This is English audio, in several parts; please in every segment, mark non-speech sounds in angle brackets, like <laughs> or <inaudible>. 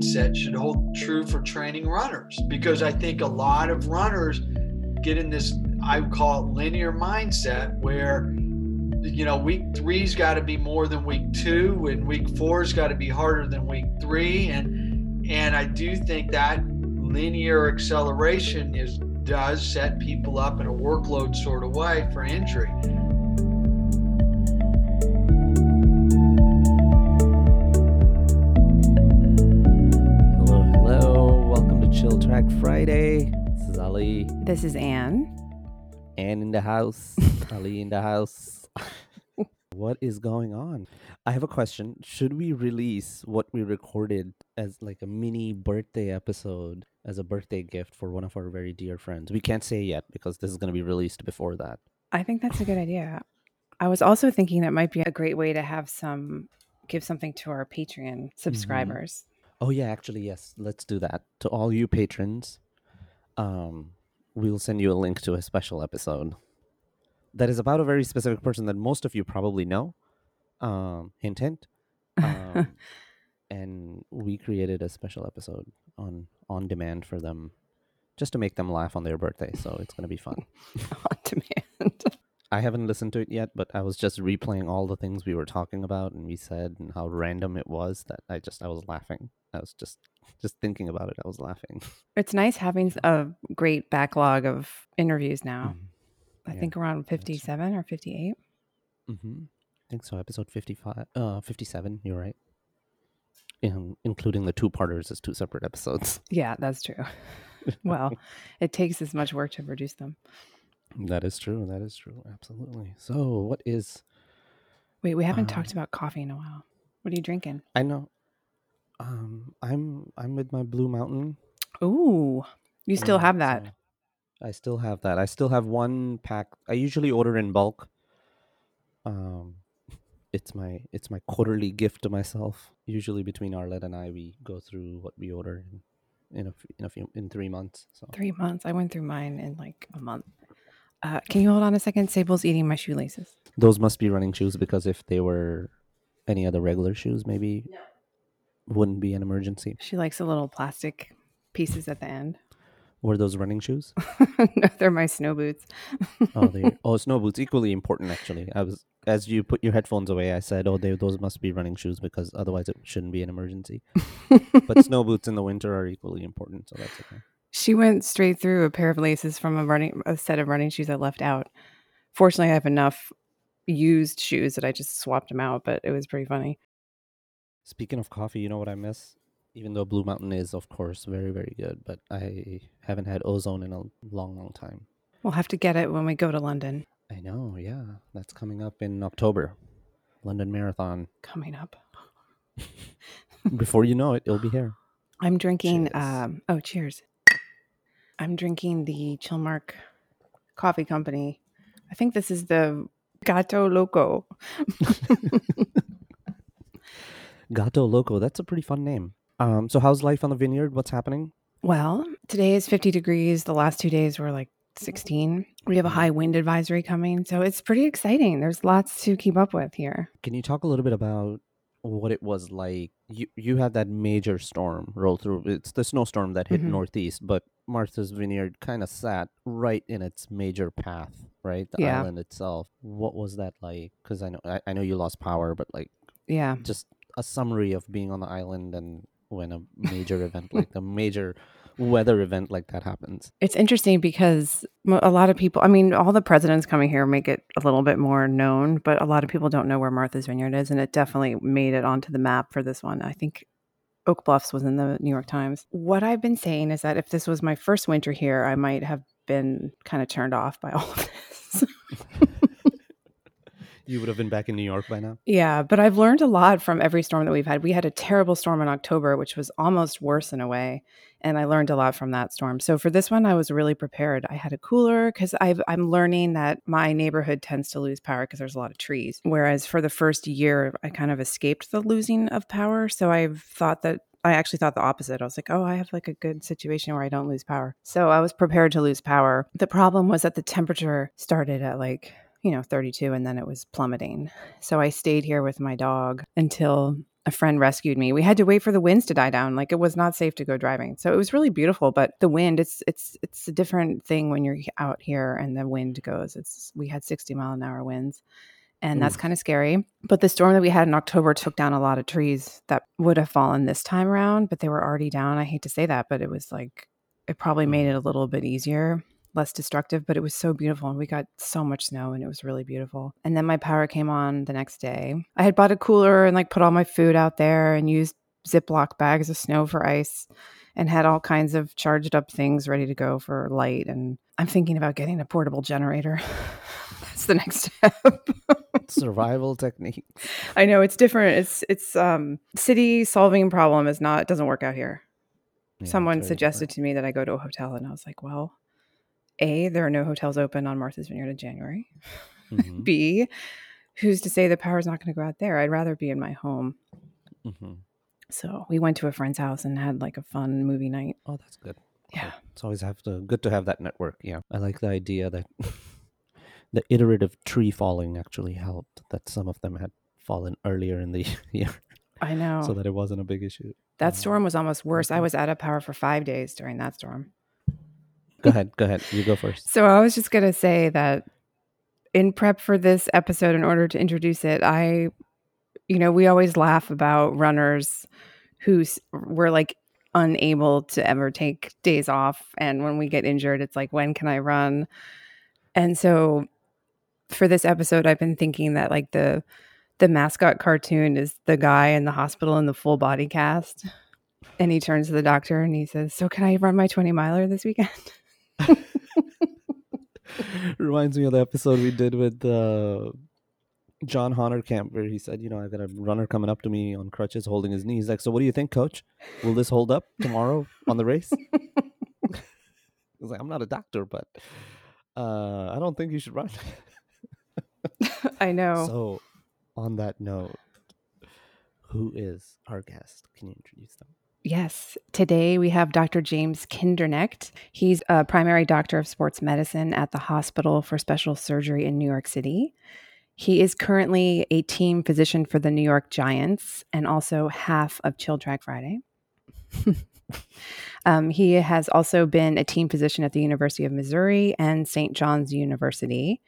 mindset should hold true for training runners because I think a lot of runners get in this, I call it linear mindset where, you know, week three's got to be more than week two and week four's got to be harder than week three. And, and I do think that linear acceleration is does set people up in a workload sort of way for injury. Friday. This is Ali. This is Anne. Anne in the house. <laughs> Ali in the house. what is going on? I have a question. Should we release what we recorded as like a mini birthday episode as a birthday gift for one of our very dear friends? We can't say yet because this is going to be released before that. I think that's a good idea. I was also thinking that might be a great way to have some give something to our Patreon mm-hmm. subscribers. Oh yeah, actually yes. Let's do that. To all you patrons, um we'll send you a link to a special episode that is about a very specific person that most of you probably know. Um hint hint. <laughs> Um, and we created a special episode on on demand for them just to make them laugh on their birthday. So it's going to be fun. <laughs> on demand. <laughs> I haven't listened to it yet, but I was just replaying all the things we were talking about and we said and how random it was that I just I was laughing. I was just just thinking about it. I was laughing. <laughs> It's nice having a great backlog of interviews now. Mhm. I Yeah, think around 57 or 58. Mm-hmm. I think so. Episode fifty-five, uh, fifty-seven. You're right. In, including the two parters as two separate episodes. <laughs> Yeah, that's true. <laughs> well, it takes as much work to produce them. That is true. That is true. Absolutely. So, what is? Wait, we haven't Um, talked about coffee in a while. What are you drinking? I know. Um, I'm I'm with my Blue Mountain. Ooh, you still have that. so I still have that. I still have one pack. I usually order in bulk. Um, it's my it's my quarterly gift to myself. Usually between Arlette and I, we go through what we order in in a in a few in three months. So Three months. I went through mine in like a month. Uh, can you hold on a second? Sable's eating my shoelaces. those must be running shoes because if they were any other regular shoes, maybe wouldn't be an emergency. She likes the little plastic pieces at the end. Were those running shoes? <laughs> no, they're my snow boots. Oh, they <laughs> oh snow boots equally important actually. I was as you put your headphones away, I said, "Oh, they, those must be running shoes because otherwise it shouldn't be an emergency." <laughs> But snow boots in the winter are equally important, so that's okay. she went straight through a pair of laces from a running a set of running shoes I left out. Fortunately, I have enough used shoes that I just swapped them out, but it was pretty funny. Speaking of coffee, you know what I miss? Even though Blue Mountain is, of course, very very good, but I haven't had Ozone in a long, long time. We'll have to get it when we go to London I know, yeah, that's coming up in October, London Marathon. coming up. <laughs> Before you know it, it'll be here. I'm drinking um oh cheers. I'm drinking the Chilmark Coffee Company. I think this is the Gato Loco. <laughs> Gato Loco, that's a pretty fun name. Um, so how's life on the vineyard? What's happening? Well, today is 50 degrees. The last two days were like 16. We have a high wind advisory coming. So it's pretty exciting. There's lots to keep up with here. Can you talk a little bit about what it was like? You you had that major storm roll through. It's the snowstorm that hit Mhm. northeast, but Martha's Vineyard kind of sat right in its major path, right? The Yeah. island itself. What was that like? Because I know I, I know you lost power, but like Yeah. just a summary of being on the island and when a major event like a major weather event like that happens. It's interesting because a lot of people, I mean, all the presidents coming here make it a little bit more known, but a lot of people don't know where Martha's Vineyard is. And it definitely made it onto the map for this one. I think Oak Bluffs was in the New York Times. What I've been saying is that if this was my first winter here, I might have been kind of turned off by all of this. <laughs> You would have been back in New York by now. yeah, but I've learned a lot from every storm that we've had. We had a terrible storm in October, which was almost worse in a way. And I learned a lot from that storm. So for this one, I was really prepared. I had a cooler because I'm learning that my neighborhood tends to lose power because there's a lot of trees. Whereas for the first year, I kind of escaped the losing of power. So I've thought that I actually thought the opposite. I was like, oh, I have like a good situation where I don't lose power. So I was prepared to lose power. The problem was that the temperature started at like, you know, 32 and then it was plummeting. So I stayed here with my dog until a friend rescued me. We had to wait for the winds to die down. Like it was not safe to go driving. So it was really beautiful, but the wind, it's it's it's a different thing when you're out here and the wind goes. It's we had 60 mile an hour winds. And that's mm. kind of scary. But the storm that we had in October took down a lot of trees that would have fallen this time around, but they were already down. I hate to say that, but it was like it probably mm. made it a little bit easier less destructive, but it was so beautiful. And we got so much snow and it was really beautiful. And then my power came on the next day. I had bought a cooler and like put all my food out there and used Ziploc bags of snow for ice and had all kinds of charged up things ready to go for light. And I'm thinking about getting a portable generator. <laughs> That's the next step. <laughs> Survival technique. I know it's different. It's it's um city solving problem is not doesn't work out here. Yeah, Someone suggested different. to me that I go to a hotel and I was like, well, A, there are no hotels open on Martha's Vineyard in January. Mhm, <laughs> B, who's to say the power's not going to go out there? I'd rather be in my home. mhm. So we went to a friend's house and had like a fun movie night. Oh, that's good. Yeah. It's always have to good to have that network. Yeah, I like the idea that <laughs> the iterative tree falling actually helped. That some of them had fallen earlier in the <laughs> year, I know. so that it wasn't a big issue. that storm was almost worse. I was out of power for five days during that storm. Go ahead. Go ahead. You go first. So I was just going to say that in prep for this episode, in order to introduce it, I, you know, we always laugh about runners who were like unable to ever take days off. And when we get injured, it's like, when can I run? And so for this episode, I've been thinking that like the, the mascot cartoon is the guy in the hospital in the full body cast. And he turns to the doctor and he says, So can I run my 20 miler this weekend? <laughs> <laughs> Reminds me of the episode we did with uh, John Honerkamp, where he said, "You know, I got a runner coming up to me on crutches, holding his knee." He's like, "So, what do you think, Coach? Will this hold up tomorrow on the race?" <laughs> I was like, "I'm not a doctor, but uh, I don't think you should run." <laughs> I know. So, on that note, who is our guest? Can you introduce them? Yes. Today we have Dr. James Kinderknecht. He's a primary doctor of sports medicine at the Hospital for Special Surgery in New York City. He is currently a team physician for the New York Giants and also half of Chill Track Friday. <laughs> um, he has also been a team physician at the University of Missouri and St. John's University,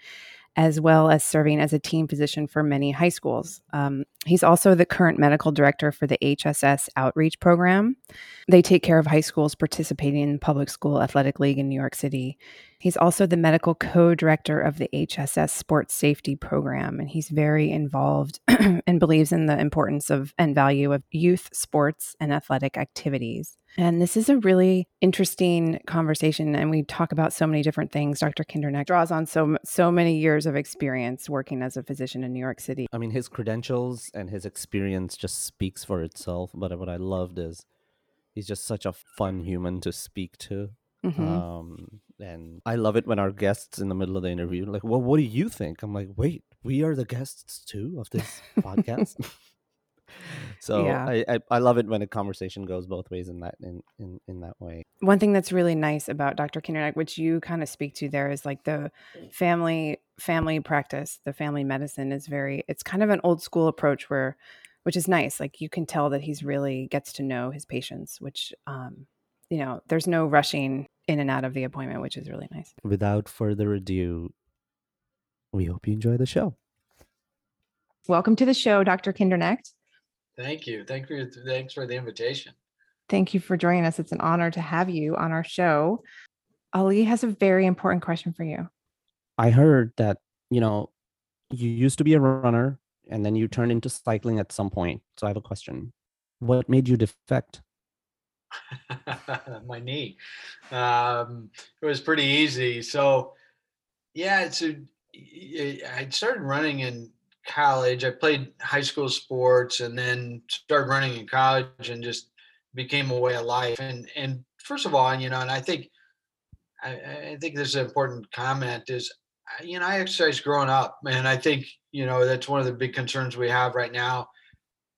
as well as serving as a team physician for many high schools. Um, he's also the current medical director for the HSS Outreach Program. They take care of high schools participating in Public School Athletic League in New York City. He's also the medical co director of the HSS Sports Safety Program, and he's very involved <clears throat> and believes in the importance of and value of youth sports and athletic activities. And this is a really interesting conversation, and we talk about so many different things. Dr. Kinderknecht draws on so so many years of experience working as a physician in New York City. I mean, his credentials and his experience just speaks for itself. But what I loved is he's just such a fun human to speak to. Mhm. Um, and I love it when our guests in the middle of the interview, like, well, what do you think? I'm like, wait, we are the guests too of this <laughs> podcast. So Yeah. I, I I love it when a conversation goes both ways in that in in, in that way. one thing that's really nice about Dr. Kinderknecht, which you kind of speak to there, is like the family family practice, the family medicine is very. It's kind of an old school approach where, which is nice. Like you can tell that he's really gets to know his patients, which, um, you know, there's no rushing in and out of the appointment, which is really nice. Without further ado, we hope you enjoy the show. Welcome to the show, Dr. Kinderknecht. Thank you. Thank you. Thanks for the invitation. Thank you for joining us. It's an honor to have you on our show. Ali has a very important question for you. I heard that you know you used to be a runner and then you turned into cycling at some point. So I have a question: What made you defect? <laughs> my knee. Um, it was pretty easy. So, yeah, so y- I started running in college. I played high school sports and then started running in college and just became a way of life. And and first of all, you know, and I think I, I think this is an important comment is you know I exercised growing up, and I think you know that's one of the big concerns we have right now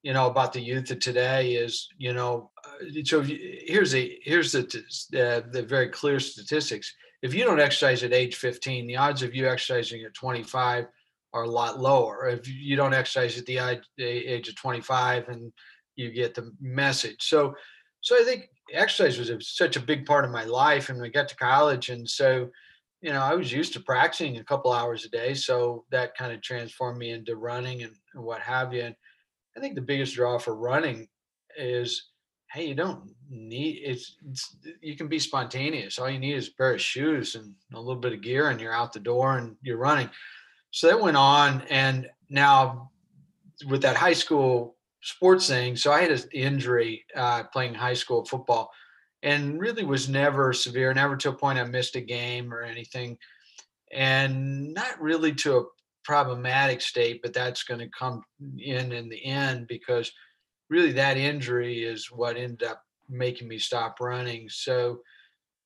you know about the youth of today is you know uh, so you, here's the here's the the the very clear statistics if you don't exercise at age 15 the odds of you exercising at 25 are a lot lower. If you don't exercise at the age of 25 and you get the message. So, so I think exercise was a, such a big part of my life. And we got to college. And so, you know, I was used to practicing a couple hours a day. So that kind of transformed me into running and, what have you. And I think the biggest draw for running is, hey, you don't need it's, it's, you can be spontaneous. All you need is a pair of shoes and a little bit of gear, and you're out the door and you're running. So that went on, and now with that high school sports thing, so I had an injury uh, playing high school football, and really was never severe, never to a point I missed a game or anything, and not really to a problematic state, but that's going to come in in the end because really that injury is what ended up making me stop running. So,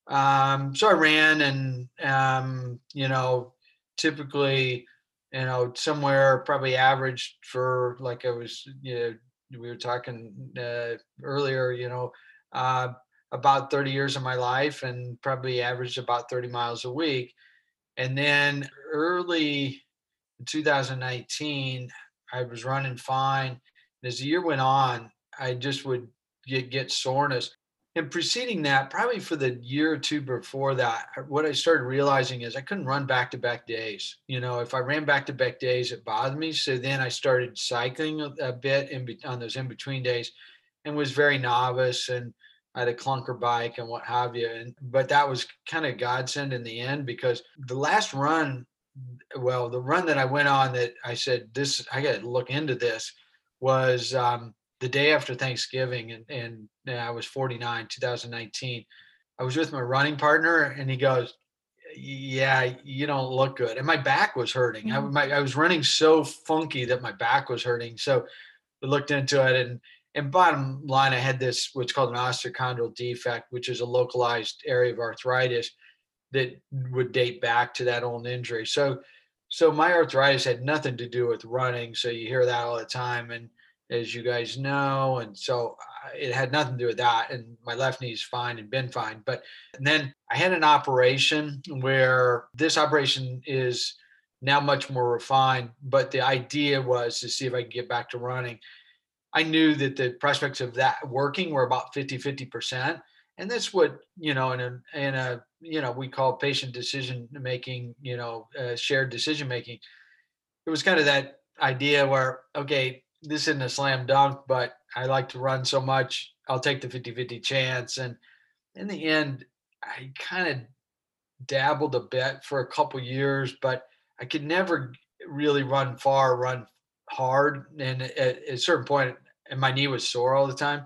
um, so I ran, and um, you know, typically, you know, somewhere probably averaged for like I was, you know, we were talking uh, earlier, you know, uh, about 30 years of my life, and probably averaged about 30 miles a week. And then early 2019, I was running fine. As the year went on, I just would get, get soreness. And preceding that, probably for the year or two before that, what I started realizing is I couldn't run back to back days. You know, if I ran back to back days, it bothered me. So then I started cycling a, bit in be, on those in between days and was very novice and I had a clunker bike and what have you. And but that was kind of godsend in the end because the last run well, the run that I went on that I said this, I got to look into this, was um, the day after Thanksgiving, and and I was 49, 2019. I was with my running partner, and he goes, "Yeah, you don't look good," and my back was hurting. Mm-hmm. I, my, I was running so funky that my back was hurting. So we looked into it, and and bottom line, I had this what's called an osteochondral defect, which is a localized area of arthritis that would date back to that old injury. So, so my arthritis had nothing to do with running. So you hear that all the time, and as you guys know, and so uh, it had nothing to do with that. And my left knee is fine and been fine. But then I had an operation where this operation is now much more refined. But the idea was to see if I could get back to running. I knew that the prospects of that working were about 50 50% and that's what you know in a in a you know we call patient decision making you know uh, shared decision making it was kind of that idea where okay this isn't a slam dunk but i like to run so much i'll take the 50-50 chance and in the end i kind of dabbled a bit for a couple years but i could never really run far run hard and at, at a certain point and my knee was sore all the time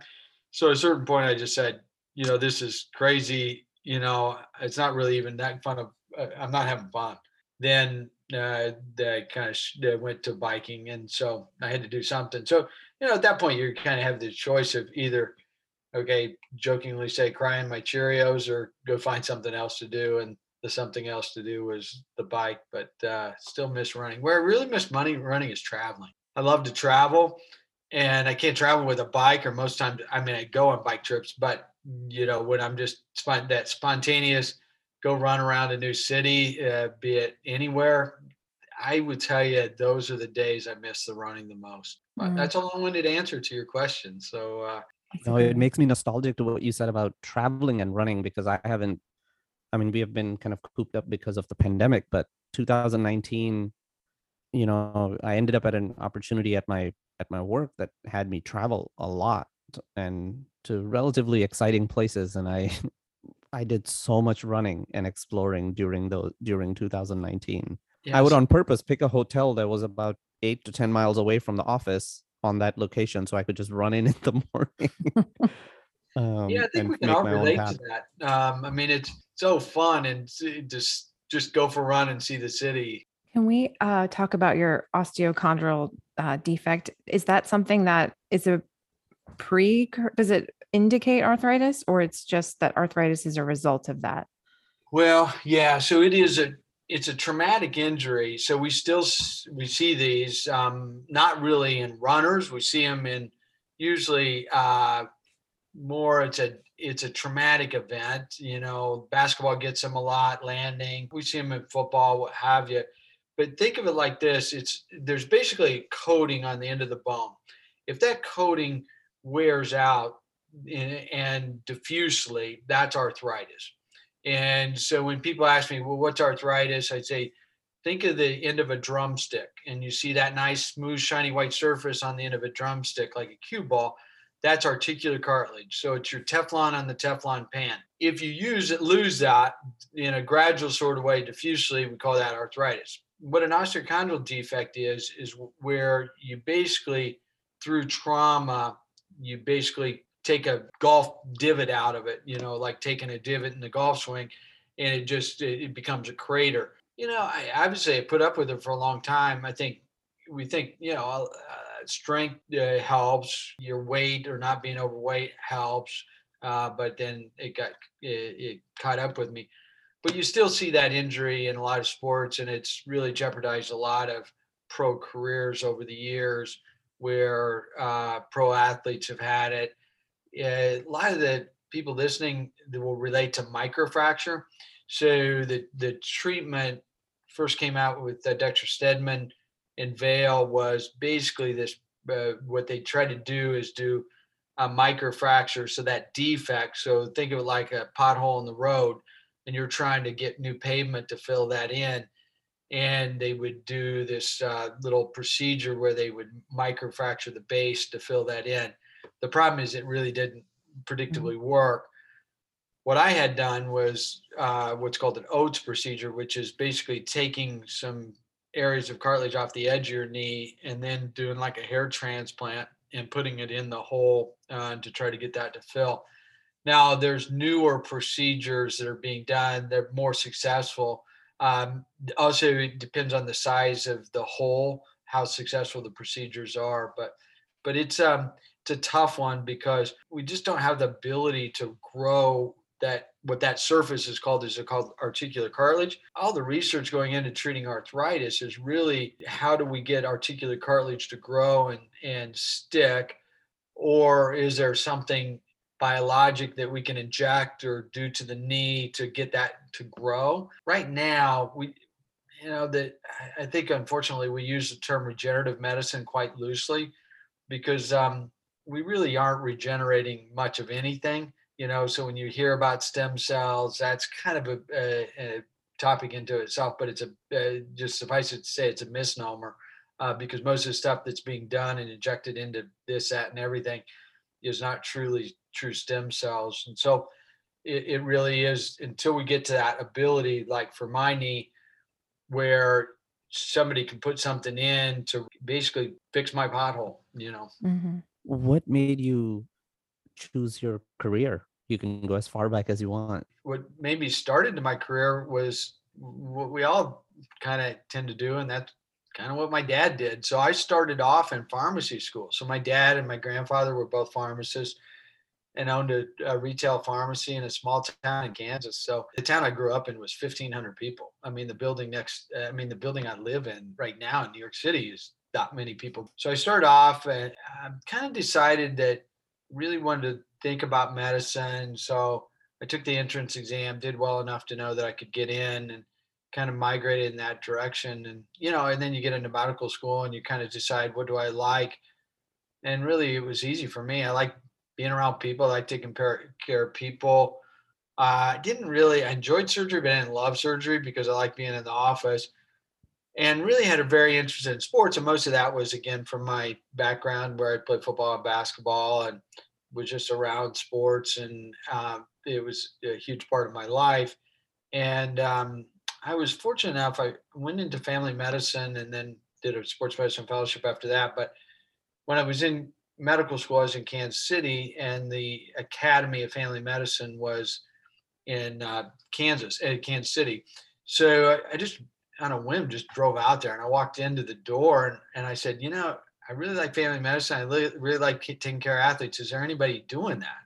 so at a certain point i just said you know, this is crazy. You know, it's not really even that fun of. Uh, I'm not having fun. Then uh, they kind of sh- they went to biking, and so I had to do something. So you know, at that point, you kind of have the choice of either, okay, jokingly say crying my Cheerios, or go find something else to do. And the something else to do was the bike, but uh, still miss running. Where I really miss money running is traveling. I love to travel, and I can't travel with a bike, or most times, I mean, I go on bike trips, but you know, when I'm just that spontaneous, go run around a new city, uh, be it anywhere, I would tell you those are the days I miss the running the most. Mm. That's a long-winded answer to your question. So, uh, no, it makes me nostalgic to what you said about traveling and running because I haven't. I mean, we have been kind of cooped up because of the pandemic, but 2019, you know, I ended up at an opportunity at my at my work that had me travel a lot and to relatively exciting places and i <laughs> i did so much running and exploring during the during 2019 yes. i would on purpose pick a hotel that was about 8 to 10 miles away from the office on that location so i could just run in <laughs> in the morning. <laughs> Um, yeah i think we can all relate to that. Um, i mean it's so fun and just just go for a run and see the city. Can we uh, talk about your osteochondral uh, defect? Is that something that is a pre does it indicate arthritis or it's just that arthritis is a result of that? Well yeah so it is a it's a traumatic injury so we still we see these um, not really in runners we see them in usually uh, more it's a it's a traumatic event you know basketball gets them a lot landing we see them in football what have you. But think of it like this it's there's basically a coating on the end of the bone. If that coating wears out and, and diffusely that's arthritis and so when people ask me well what's arthritis? I'd say think of the end of a drumstick. And you see that nice smooth shiny white surface on the end of a drumstick like a cue ball. That's articular cartilage. So it's your teflon on the teflon pan. If you use it lose that in a gradual sort of way diffusely we call that arthritis. What an osteochondral defect is is where you basically through trauma you basically take a golf divot out of it you know like taking a divot in the golf swing and it just it, becomes a crater. You know i obviously I put up with it for a long time. I think we think you know uh, strength uh, helps. Your weight or not being overweight helps uh, but then it got it, it caught up with me. But you still see that injury in a lot of sports, and it's really jeopardized a lot of pro careers over the years where uh, pro athletes have had it. A lot of the people listening will relate to microfracture. So the the treatment first came out with uh, Dexter Steadman and Vail was basically this. Uh, what they try to do is do a microfracture, so that defect. So think of it like a pothole in the road and you're trying to get new pavement to fill that in and they would do this uh, little procedure where they would microfracture the base to fill that in the problem is it really didn't predictably mm-hmm. work what i had done was uh, what's called an OATS procedure which is basically taking some areas of cartilage off the edge of your knee and then doing like a hair transplant and putting it in the hole uh, to try to get that to fill now there's newer procedures that are being done. They're more successful. Um, also, it depends on the size of the hole, how successful the procedures are. But but it's um it's a tough one because we just don't have the ability to grow that what that surface is called is called articular cartilage. All the research going into treating arthritis is really how do we get articular cartilage to grow and and stick, or is there something biologic that we can inject or do to the knee to get that to grow. Right now, we, you know, that I think unfortunately we use the term regenerative medicine quite loosely because um, we really aren't regenerating much of anything. You know, so when you hear about stem cells, that's kind of a, a, a topic into itself, but it's a uh, just suffice it to say it's a misnomer uh, because most of the stuff that's being done and injected into this, that, and everything is not truly true stem cells. And so it, it really is until we get to that ability, like for my knee, where somebody can put something in to basically fix my pothole, you know. Mm-hmm. What made you choose your career? You can go as far back as you want. What made me start into my career was what we all kind of tend to do, and that's kind of what my dad did. So I started off in pharmacy school. So my dad and my grandfather were both pharmacists and owned a, a, retail pharmacy in a small town in Kansas. So the town I grew up in was 1,500 people. I mean, the building next, I mean, the building I live in right now in New York City is not many people. So I started off and I kind of decided that really wanted to think about medicine. So I took the entrance exam, did well enough to know that I could get in and kind of migrated in that direction. And, you know, and then you get into medical school and you kind of decide, what do I like? And really, it was easy for me. I like being around people. I like taking care of people. Uh, I didn't really, I enjoyed surgery, but I didn't love surgery because I like being in the office and really had a very interest in sports. And most of that was, again, from my background where I played football and basketball and was just around sports. And um, it was a huge part of my life. And um, I was fortunate enough, I went into family medicine and then did a sports medicine fellowship after that. But when I was in medical school, I was in Kansas City, and the Academy of Family Medicine was in uh, Kansas, at Kansas City. So I, I, just on a whim just drove out there, and I walked into the door, and, and I said, you know, I really like family medicine. I really, really like taking care of athletes. Is there anybody doing that?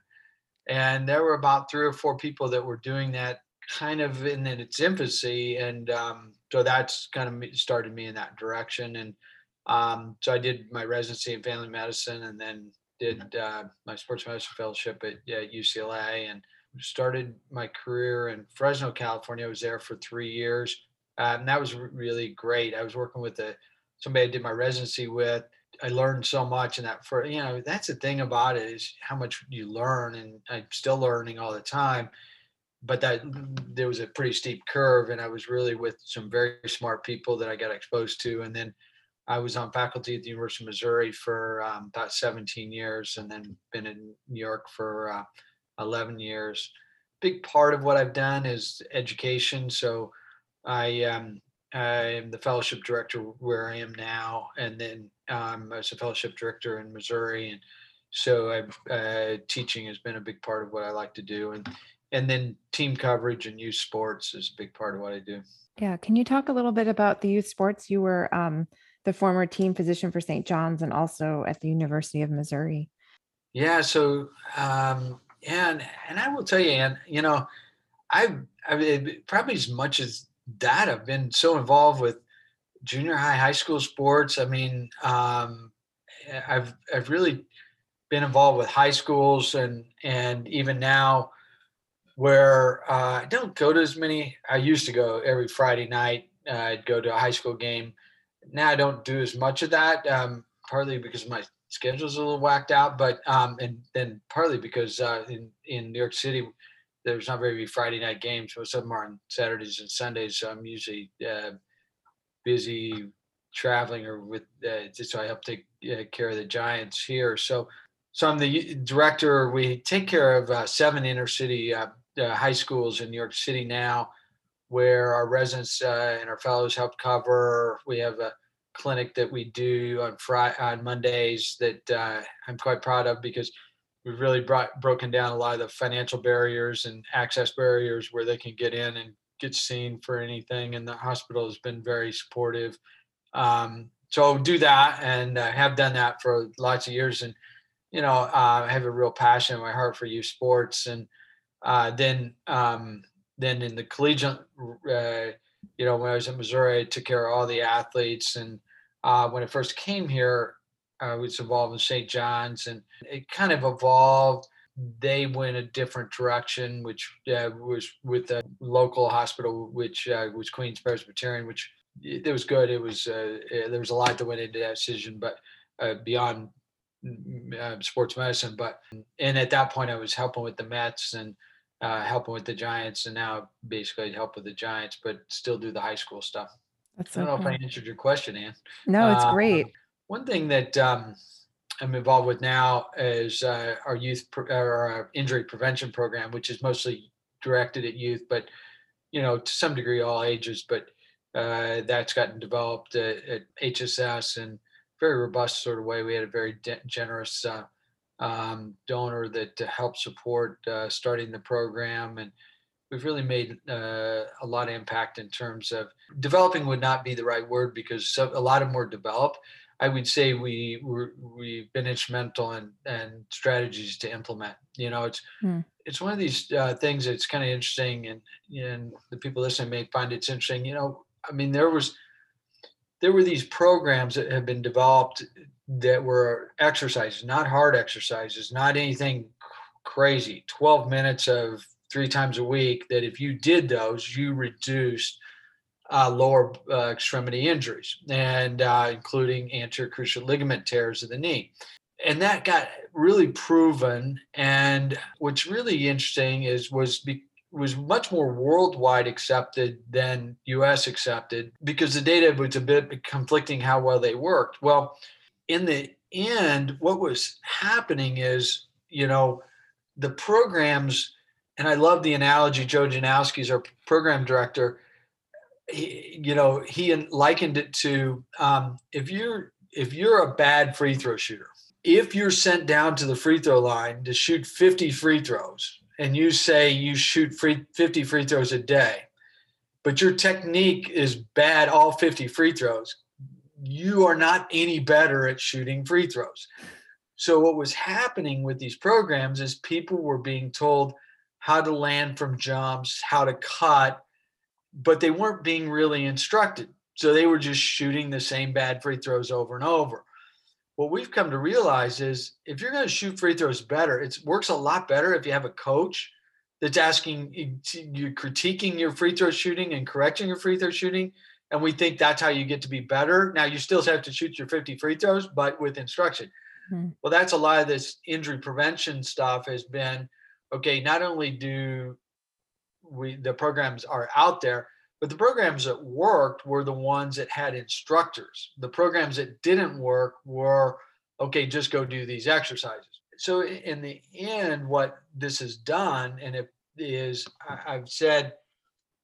And there were about three or four people that were doing that kind of in, in its infancy. And um, so that's kind of started me in that direction. And um, so I did my residency in family medicine and then did uh, my sports medicine fellowship at UCLA and started my career in Fresno, California. I was there for three years. And that was really great. I was working with a somebody I did my residency with. I learned so much, and that for you know that's the thing about it is how much you learn, and I'm still learning all the time. But that there was a pretty steep curve, and I was really with some very smart people that I got exposed to, and then I was on faculty at the University of Missouri for um, about 17 years, and then been in New York for uh, 11 years. Big part of what I've done is education. So I um, I am the fellowship director where I am now, and then um, was a fellowship director in Missouri, and so I've, uh, teaching has been a big part of what I like to do, and and then team coverage and youth sports is a big part of what I do. Yeah, can you talk a little bit about the youth sports? You were um, the former team physician for St. John's and also at the University of Missouri. Yeah, so um, and and I will tell you, and you know, I've, I've probably as much as that, I've been so involved with junior high, high school sports. I mean, um, I've I've really been involved with high schools and and even now where uh, I don't go to as many. I used to go every Friday night. Uh, I'd go to a high school game now I don't do as much of that, um, partly because my schedule's a little whacked out, but um, and then partly because uh, in in New York City there's not very many Friday night games. Most of them are on Saturdays and Sundays, so I'm usually uh, busy traveling or with uh, so I help take uh, care of the Giants here. So so I'm the director. We take care of uh, seven inner city uh, high schools in New York City now where our residents uh, and our fellows help cover. We have a clinic that we do on Friday on Mondays that uh, I'm quite proud of because we've really brought broken down a lot of the financial barriers and access barriers where they can get in and get seen for anything. And the hospital has been very supportive. Um, so do that and uh, have done that for lots of years. And you know, uh, I have a real passion in my heart for youth sports. And uh, then um, then in the collegiate, uh, you know, when I was in Missouri, I took care of all the athletes. And uh, when I first came here, I was involved in St. John's, and it kind of evolved. They went a different direction, which uh, was with the local hospital, which uh, was Queens Presbyterian, which it was good. It was uh, there was a lot that went into that decision, but uh, beyond mm, sports medicine. But and at that point, I was helping with the Mets and uh, helping with the Giants, and now basically help with the Giants, but still do the high school stuff. That's I don't know if I answered your question, Anne. No, it's uh, great. One thing that um, I'm involved with now is uh, our youth pro- our injury prevention program, which is mostly directed at youth, but you know to some degree all ages. But uh, that's gotten developed at, at, HSS and very robust sort of way. We had a very de- generous uh, um, donor that helped support uh, starting the program. And we've really made uh, a lot of impact in terms of developing would not be the right word because a lot of more developed. I would say we we've been instrumental in and strategies to implement. You know, it's mm. it's one of these uh, things that's kind of interesting, and and the people listening may find it's interesting. You know, I mean, there was there were these programs that have been developed that were exercises, not hard exercises, not anything crazy. 12 minutes of three times a week, that if you did those, you reduced uh, lower uh, extremity injuries, and uh, including anterior cruciate ligament tears of the knee. And that got really proven. And what's really interesting is was be, was much more worldwide accepted than U.S. accepted because the data was a bit conflicting how well they worked. Well, in the end, what was happening is, you know, the programs, and I love the analogy. Joe Janosky is our program director. He, you know, he likened it to um, if you're if you're a bad free throw shooter, if you're sent down to the free throw line to shoot 50 free throws, and you say you shoot free 50 free throws a day, but your technique is bad all 50 free throws, you are not any better at shooting free throws. So, what was happening with these programs is people were being told how to land from jumps, how to cut, but they weren't being really instructed. So, they were just shooting the same bad free throws over and over. What we've come to realize is if you're going to shoot free throws better, it works a lot better if you have a coach that's asking you critiquing your free throw shooting and correcting your free throw shooting and we think that's how you get to be better now you still have to shoot your 50 free throws but with instruction mm-hmm. well that's a lot of this injury prevention stuff has been okay not only do we the programs are out there but the programs that worked were the ones that had instructors the programs that didn't work were okay just go do these exercises so in the end, what this has done, and it is, I've said,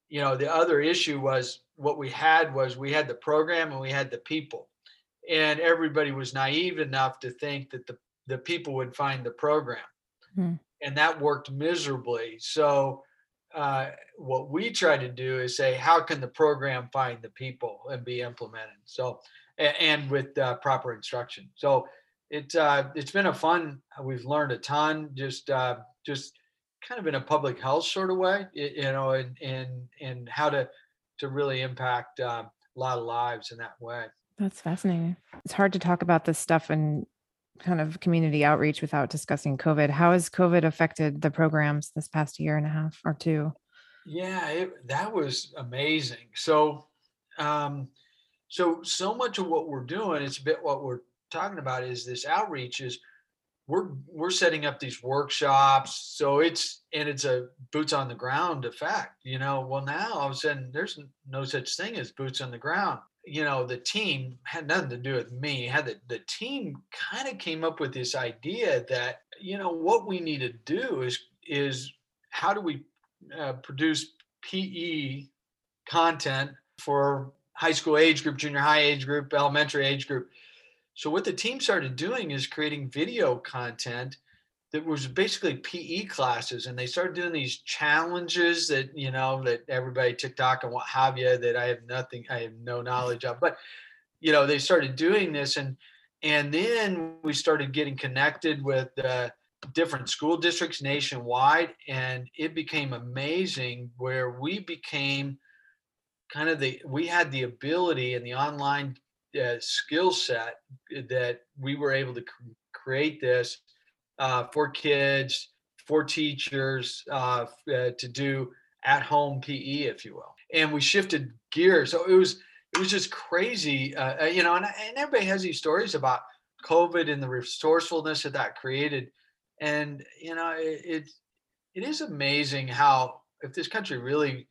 you know, the other issue was what we had was we had the program and we had the people, and everybody was naive enough to think that the the people would find the program, hmm. and that worked miserably. So. Uh, what we try to do is say, how can the program find the people and be implemented? So, and, with uh, proper instruction. So, it's uh, it's been a fun. We've learned a ton. Just uh, just kind of in a public health sort of way, you know, and and and how to to really impact uh, a lot of lives in that way. That's fascinating. It's hard to talk about this stuff and kind of community outreach without discussing COVID. How has COVID affected the programs this past year and a half or two? Yeah, it, that was amazing. So, um, so so much of what we're doing, it's a bit what we're talking about is this outreach is we're we're setting up these workshops so it's and it's a boots on the ground effect you know well now all of a sudden there's no such thing as boots on the ground you know the team had nothing to do with me had the, the team kind of came up with this idea that you know what we need to do is is how do we uh, produce pe content for high school age group junior high age group elementary age group. So what the team started doing is creating video content that was basically PE classes, and they started doing these challenges that you know that everybody TikTok and what have you that I have nothing, I have no knowledge of, but you know they started doing this, and and then we started getting connected with uh, different school districts nationwide, and it became amazing where we became kind of the we had the ability and the online uh, skill set that we were able to cr- create this uh, for kids, for teachers uh, uh to do at home PE, if you will. And we shifted gears. So it was it was just crazy, uh, uh, you know. And, and everybody has these stories about COVID and the resourcefulness that that created. And you know, it, it, it is amazing how if this country really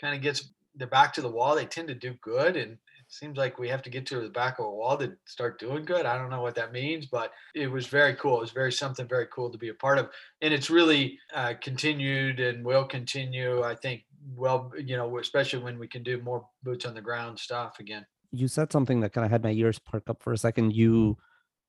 kind of gets the back to the wall, they tend to do good. And seems like we have to get to the back of a wall to start doing good. I don't know what that means, but it was very cool. It was very something very cool to be a part of, and it's really uh, continued and will continue. I think well, you know, especially when we can do more boots on the ground stuff again. You said something that kind of had my ears perk up for a second. You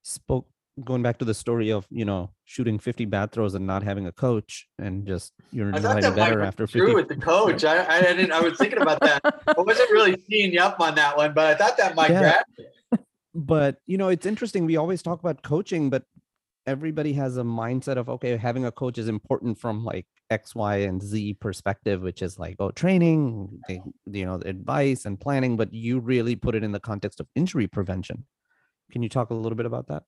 spoke going back to the story of you know shooting 50 bad throws and not having a coach and just you're not better after 50 true with the coach. I, I didn't i was thinking about that. I <laughs> wasn't really seeing you up on that one but i thought that might yeah. grab <laughs> but you know it's interesting we always talk about coaching but everybody has a mindset of okay having a coach is important from like x y and z perspective which is like oh training you know advice and planning but you really put it in the context of injury prevention. Can you talk a little bit about that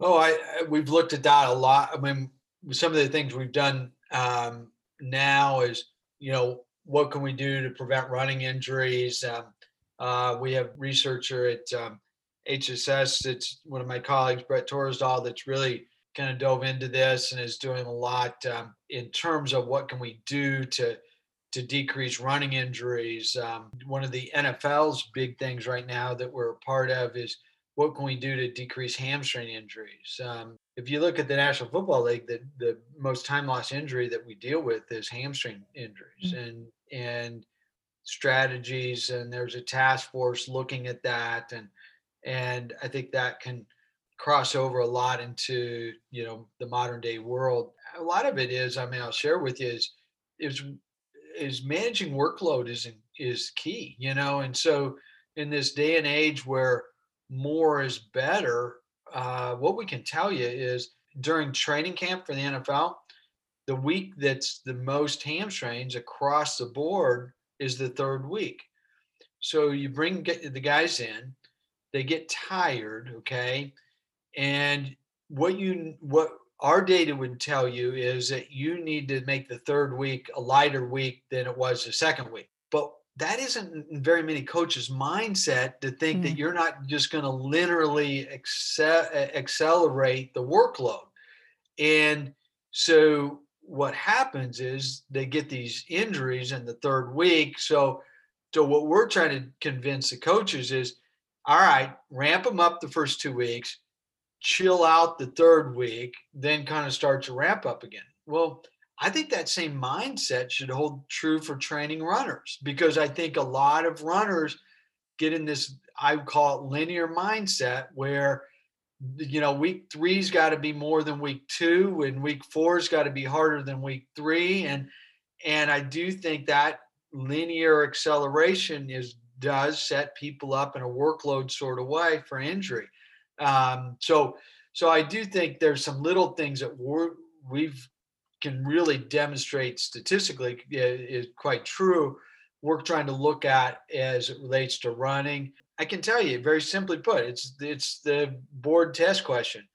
Oh, I, we've looked at that a lot. I mean, some of the things we've done um, now is, you know, what can we do to prevent running injuries? Um, uh, we have researcher at um, HSS. It's one of my colleagues, Brett Toresdahl, that's really kind of dove into this and is doing a lot um, in terms of what can we do to to decrease running injuries. Um, one of the NFL's big things right now that we're a part of is what can we do to decrease hamstring injuries? Um, if you look at the National Football League, the, the most time loss injury that we deal with is hamstring injuries mm-hmm. and and strategies and there's a task force looking at that and and I think that can cross over a lot into you know the modern day world. A lot of it is I mean I'll share with you is is is managing workload is is key you know and so in this day and age where more is better, uh, what we can tell you is during training camp for the NFL, the week that's the most hamstrings across the board is the third week. So you bring the guys in, they get tired, okay, and what you what our data would tell you is that you need to make the third week a lighter week than it was the second week. But that isn't in very many coaches' mindset to think mm. that you're not just going to literally accelerate the workload. And so what happens is they get these injuries in the third week. So, so what we're trying to convince the coaches is, all right, ramp them up the first two weeks, chill out the third week, then kind of start to ramp up again. Well, I think that same mindset should hold true for training runners because I think a lot of runners get in this, I call it linear mindset where, you know, week three's got to be more than week two and week four's got to be harder than week three. And, and I do think that linear acceleration is does set people up in a workload sort of way for injury. Um, so, so I do think there's some little things that we're, we've can really demonstrate statistically is quite true. We're trying to look at as it relates to running. I can tell you, very simply put, it's it's the board test question.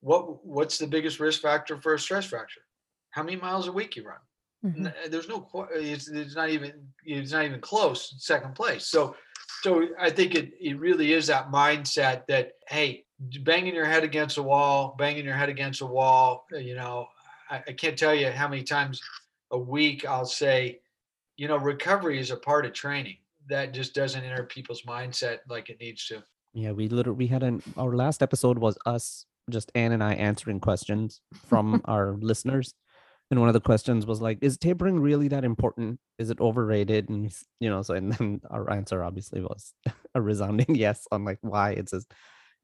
What what's the biggest risk factor for a stress fracture? How many miles a week you run? Mm-hmm. There's no it's, it's not even it's not even close second place. So so I think it it really is that mindset that hey, banging your head against a wall, banging your head against a wall, you know, I, I can't tell you how many times a week I'll say, you know, recovery is a part of training. That just doesn't enter people's mindset like it needs to. Yeah, we literally we had an our last episode was us just Anne and I answering questions from <laughs> our listeners. And one of the questions was like, is tapering really that important? Is it overrated? And you know, so and then our answer obviously was <laughs> a resounding <laughs> yes on like why it says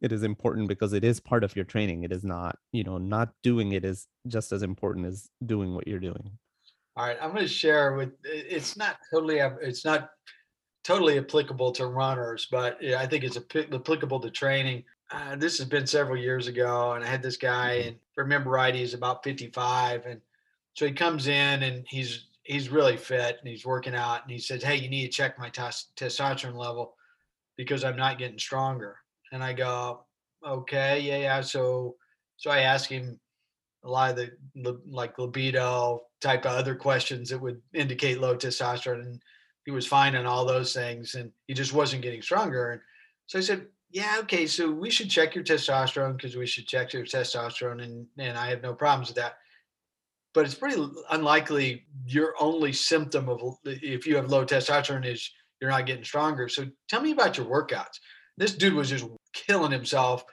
it is important because it is part of your training it is not you know not doing it is just as important as doing what you're doing. All right i'm going to share with it's not totally it's not totally applicable to runners but i think it's applicable to training. Uh, this has been several years ago and i had this guy mm-hmm. and remember right he's about 55 and so he comes in and he's he's really fit and he's working out and he says hey you need to check my testosterone level because i'm not getting stronger and I go, okay, yeah, yeah. So, so I ask him a lot of the like libido type of other questions that would indicate low testosterone, and he was fine on all those things, and he just wasn't getting stronger. And so I said, yeah, okay, so we should check your testosterone because we should check your testosterone, and and I have no problems with that. But it's pretty unlikely your only symptom of if you have low testosterone is you're not getting stronger. So tell me about your workouts. This dude was just killing himself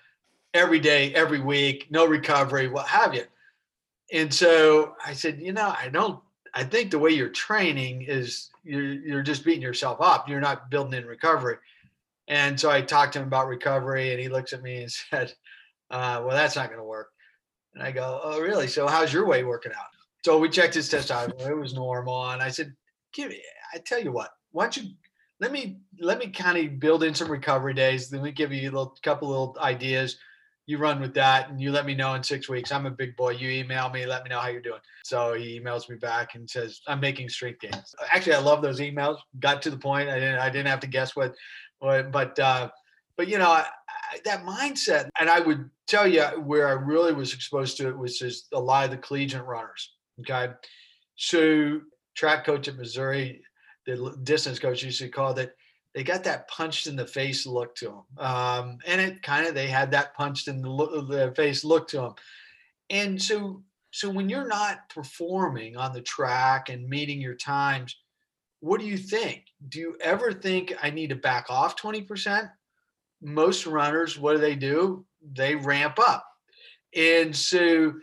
every day, every week, no recovery, what have you. And so I said, you know, I don't, I think the way you're training is you're, you're just beating yourself up. You're not building in recovery. And so I talked to him about recovery and he looks at me and <laughs> said, uh, well, that's not going to work. And I go, oh, really? So how's your way working out? So we checked his testosterone. It was normal. And I said, give me, I tell you what, why don't you let me let me kind of build in some recovery days. Then we give you a little couple little ideas. You run with that, and you let me know in six weeks. I'm a big boy. You email me, let me know how you're doing. So he emails me back and says, "I'm making strength gains." Actually, I love those emails. Got to the point. I didn't I didn't have to guess what, what but uh, but you know I, I, that mindset. And I would tell you where I really was exposed to it was just a lot of the collegiate runners. Okay, so track coach at Missouri the distance coach used to call it they got that punched in the face look to them um, and it kind of they had that punched in the, look, the face look to them and so so when you're not performing on the track and meeting your times what do you think? Do you ever think i need to back off 20% most runners what do they do? They ramp up. And so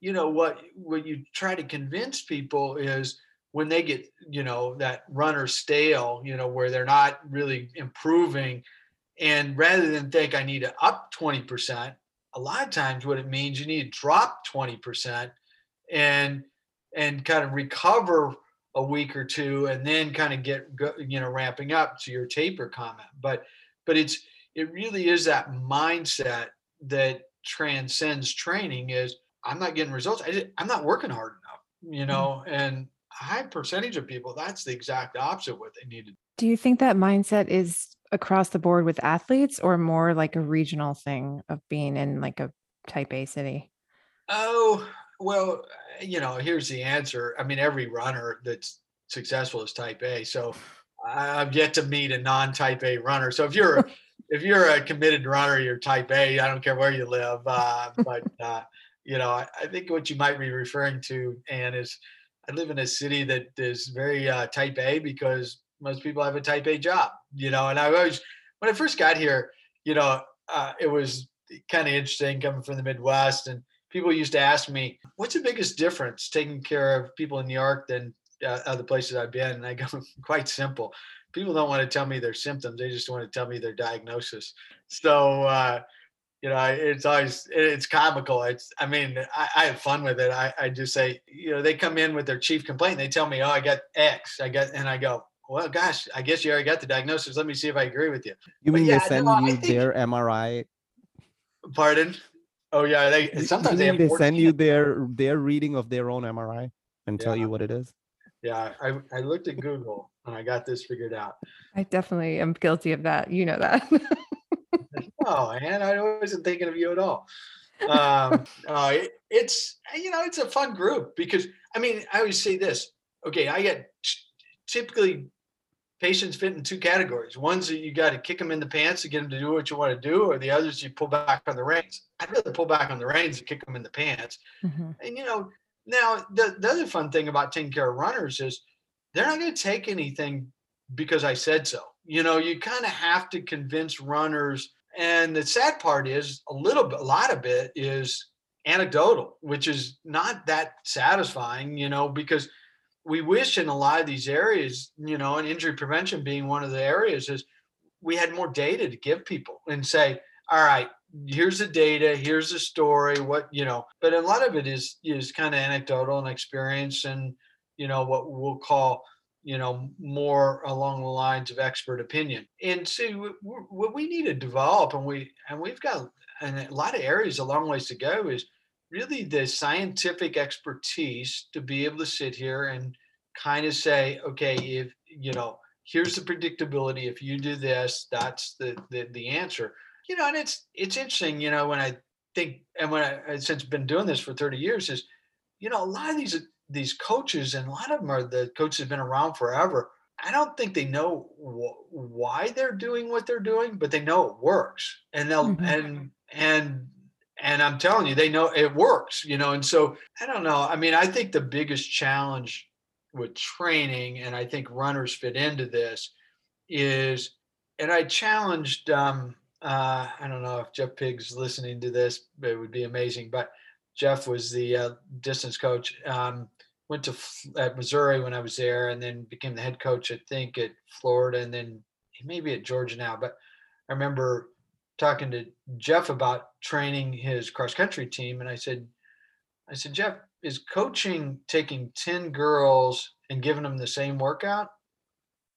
you know what what you try to convince people is when they get you know that runner stale you know where they're not really improving and rather than think i need to up 20% a lot of times what it means you need to drop 20% and and kind of recover a week or two and then kind of get you know ramping up to your taper comment but but it's it really is that mindset that transcends training is i'm not getting results I, i'm not working hard enough you mm-hmm. know and high percentage of people, that's the exact opposite what they needed. Do you think that mindset is across the board with athletes or more like a regional thing of being in like a type A city? Oh, well, you know, here's the answer. I mean, every runner that's successful is type A. So I've yet to meet a non-type A runner. So if you're <laughs> if you're a committed runner, you're type A. I don't care where you live. Uh, but <laughs> uh, you know, I, I, think what you might be referring to, Anne, is I live in a city that is very uh, type A because most people have a type A job. You know, and I always when I first got here, you know, uh, it was kind of interesting coming from the Midwest and people used to ask me, "What's the biggest difference taking care of people in New York than uh, other places I've been?" And I go, <laughs> "Quite simple. People don't want to tell me their symptoms; they just want to tell me their diagnosis." So, uh, you know, it's always it's comical. It's I mean, I, I have fun with it. I, I just say, you know, they come in with their chief complaint. They tell me, "Oh, I got X. I got," and I go, well, gosh, I guess you already got the diagnosis. Let me see if I agree with you. You mean yeah, they send no, you think, their MRI? Pardon? Oh yeah, they sometimes they, they send you their their reading of their own MRI and yeah. tell you what it is. Yeah, I, I looked at Google and I got this figured out. I definitely am guilty of that. You know that. <laughs> oh, and I wasn't thinking of you at all. Um, <laughs> uh, it, it's you know it's a fun group because I mean I always say this. Okay, I get typically patients fit in two categories. One's that you got to kick them in the pants to get them to do what you want to do, or the others you pull back on the reins. I'd rather pull back on the reins and kick them in the pants. Mm-hmm. And you know, now the, the other fun thing about taking care of runners is they're not going to take anything because I said so. You know, you kind of have to convince runners. And the sad part is a little bit, a lot of it is anecdotal, which is not that satisfying, you know, because we wish in a lot of these areas, you know, and injury prevention being one of the areas, is we had more data to give people and say, all right, here's the data, here's the story, what you know. But a lot of it is is kind of anecdotal and experience, and you know what we'll call you know more along the lines of expert opinion. And see what we need to develop, and we and we've got and a lot of areas a long ways to go is really the scientific expertise to be able to sit here and kind of say, okay, if you know, here's the predictability. If you do this, that's the the, the answer. You know, and it's it's interesting. You know, when I think and when I since been doing this for 30 years is, you know, a lot of these these coaches and a lot of them are the coaches have been around forever. I don't think they know wh- why they're doing what they're doing, but they know it works, and they'll mm-hmm. and and and I'm telling you, they know it works, you know. And so I don't know. I mean, I think the biggest challenge with training, and I think runners fit into this, is, and I challenged. Um, uh, I don't know if Jeff Pig's listening to this, but it would be amazing. But Jeff was the uh, distance coach. Um, went to at Missouri when I was there, and then became the head coach. I think at Florida, and then he may be at Georgia now. But I remember talking to Jeff about training his cross country team, and I said, I said, Jeff, is coaching taking 10 girls and giving them the same workout?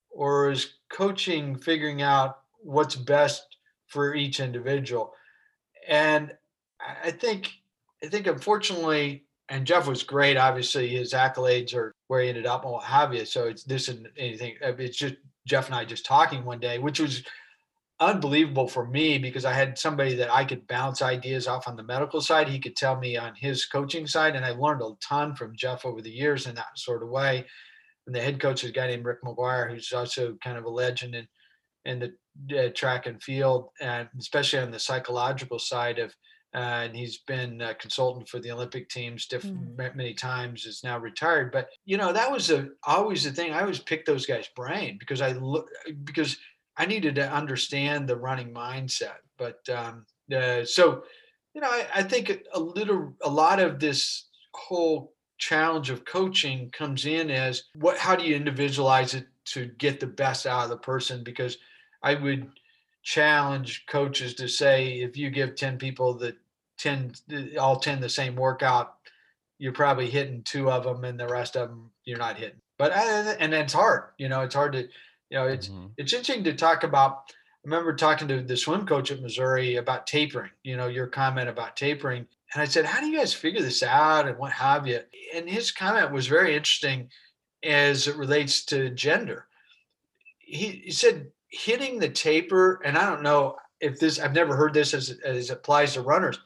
Or is coaching figuring out what's best for each individual? And I think, I think unfortunately, and Jeff was great. Obviously, his accolades are where he ended up and what have you. So it's this and anything. It's just Jeff and I just talking one day, which was unbelievable for me because I had somebody that I could bounce ideas off on the medical side. He could tell me on his coaching side, and I learned a ton from Jeff over the years in that sort of way. And the head coach is a guy named Rick McGuire, who's also kind of a legend in in the uh, track and field, and especially on the psychological side of. Uh, and he's been a consultant for the Olympic teams diff- mm. many times. Is now retired, but you know that was a, always the thing. I always picked those guys' brain because I look because I needed to understand the running mindset. But um, uh, so, you know, I, I think a little, a lot of this whole challenge of coaching comes in as what, how do you individualize it to get the best out of the person? Because I would challenge coaches to say, if you give 10 people the 10, all 10 the same workout, you're probably hitting two of them and the rest of them you're not hitting. But, uh, and it's hard, you know, it's hard to, you know, it's mm-hmm. it's interesting to talk about. I remember talking to the swim coach at Missouri about tapering. You know, your comment about tapering, and I said, "How do you guys figure this out and what have you?" And his comment was very interesting as it relates to gender. He, he said hitting the taper, and I don't know if this. I've never heard this as as it applies to runners,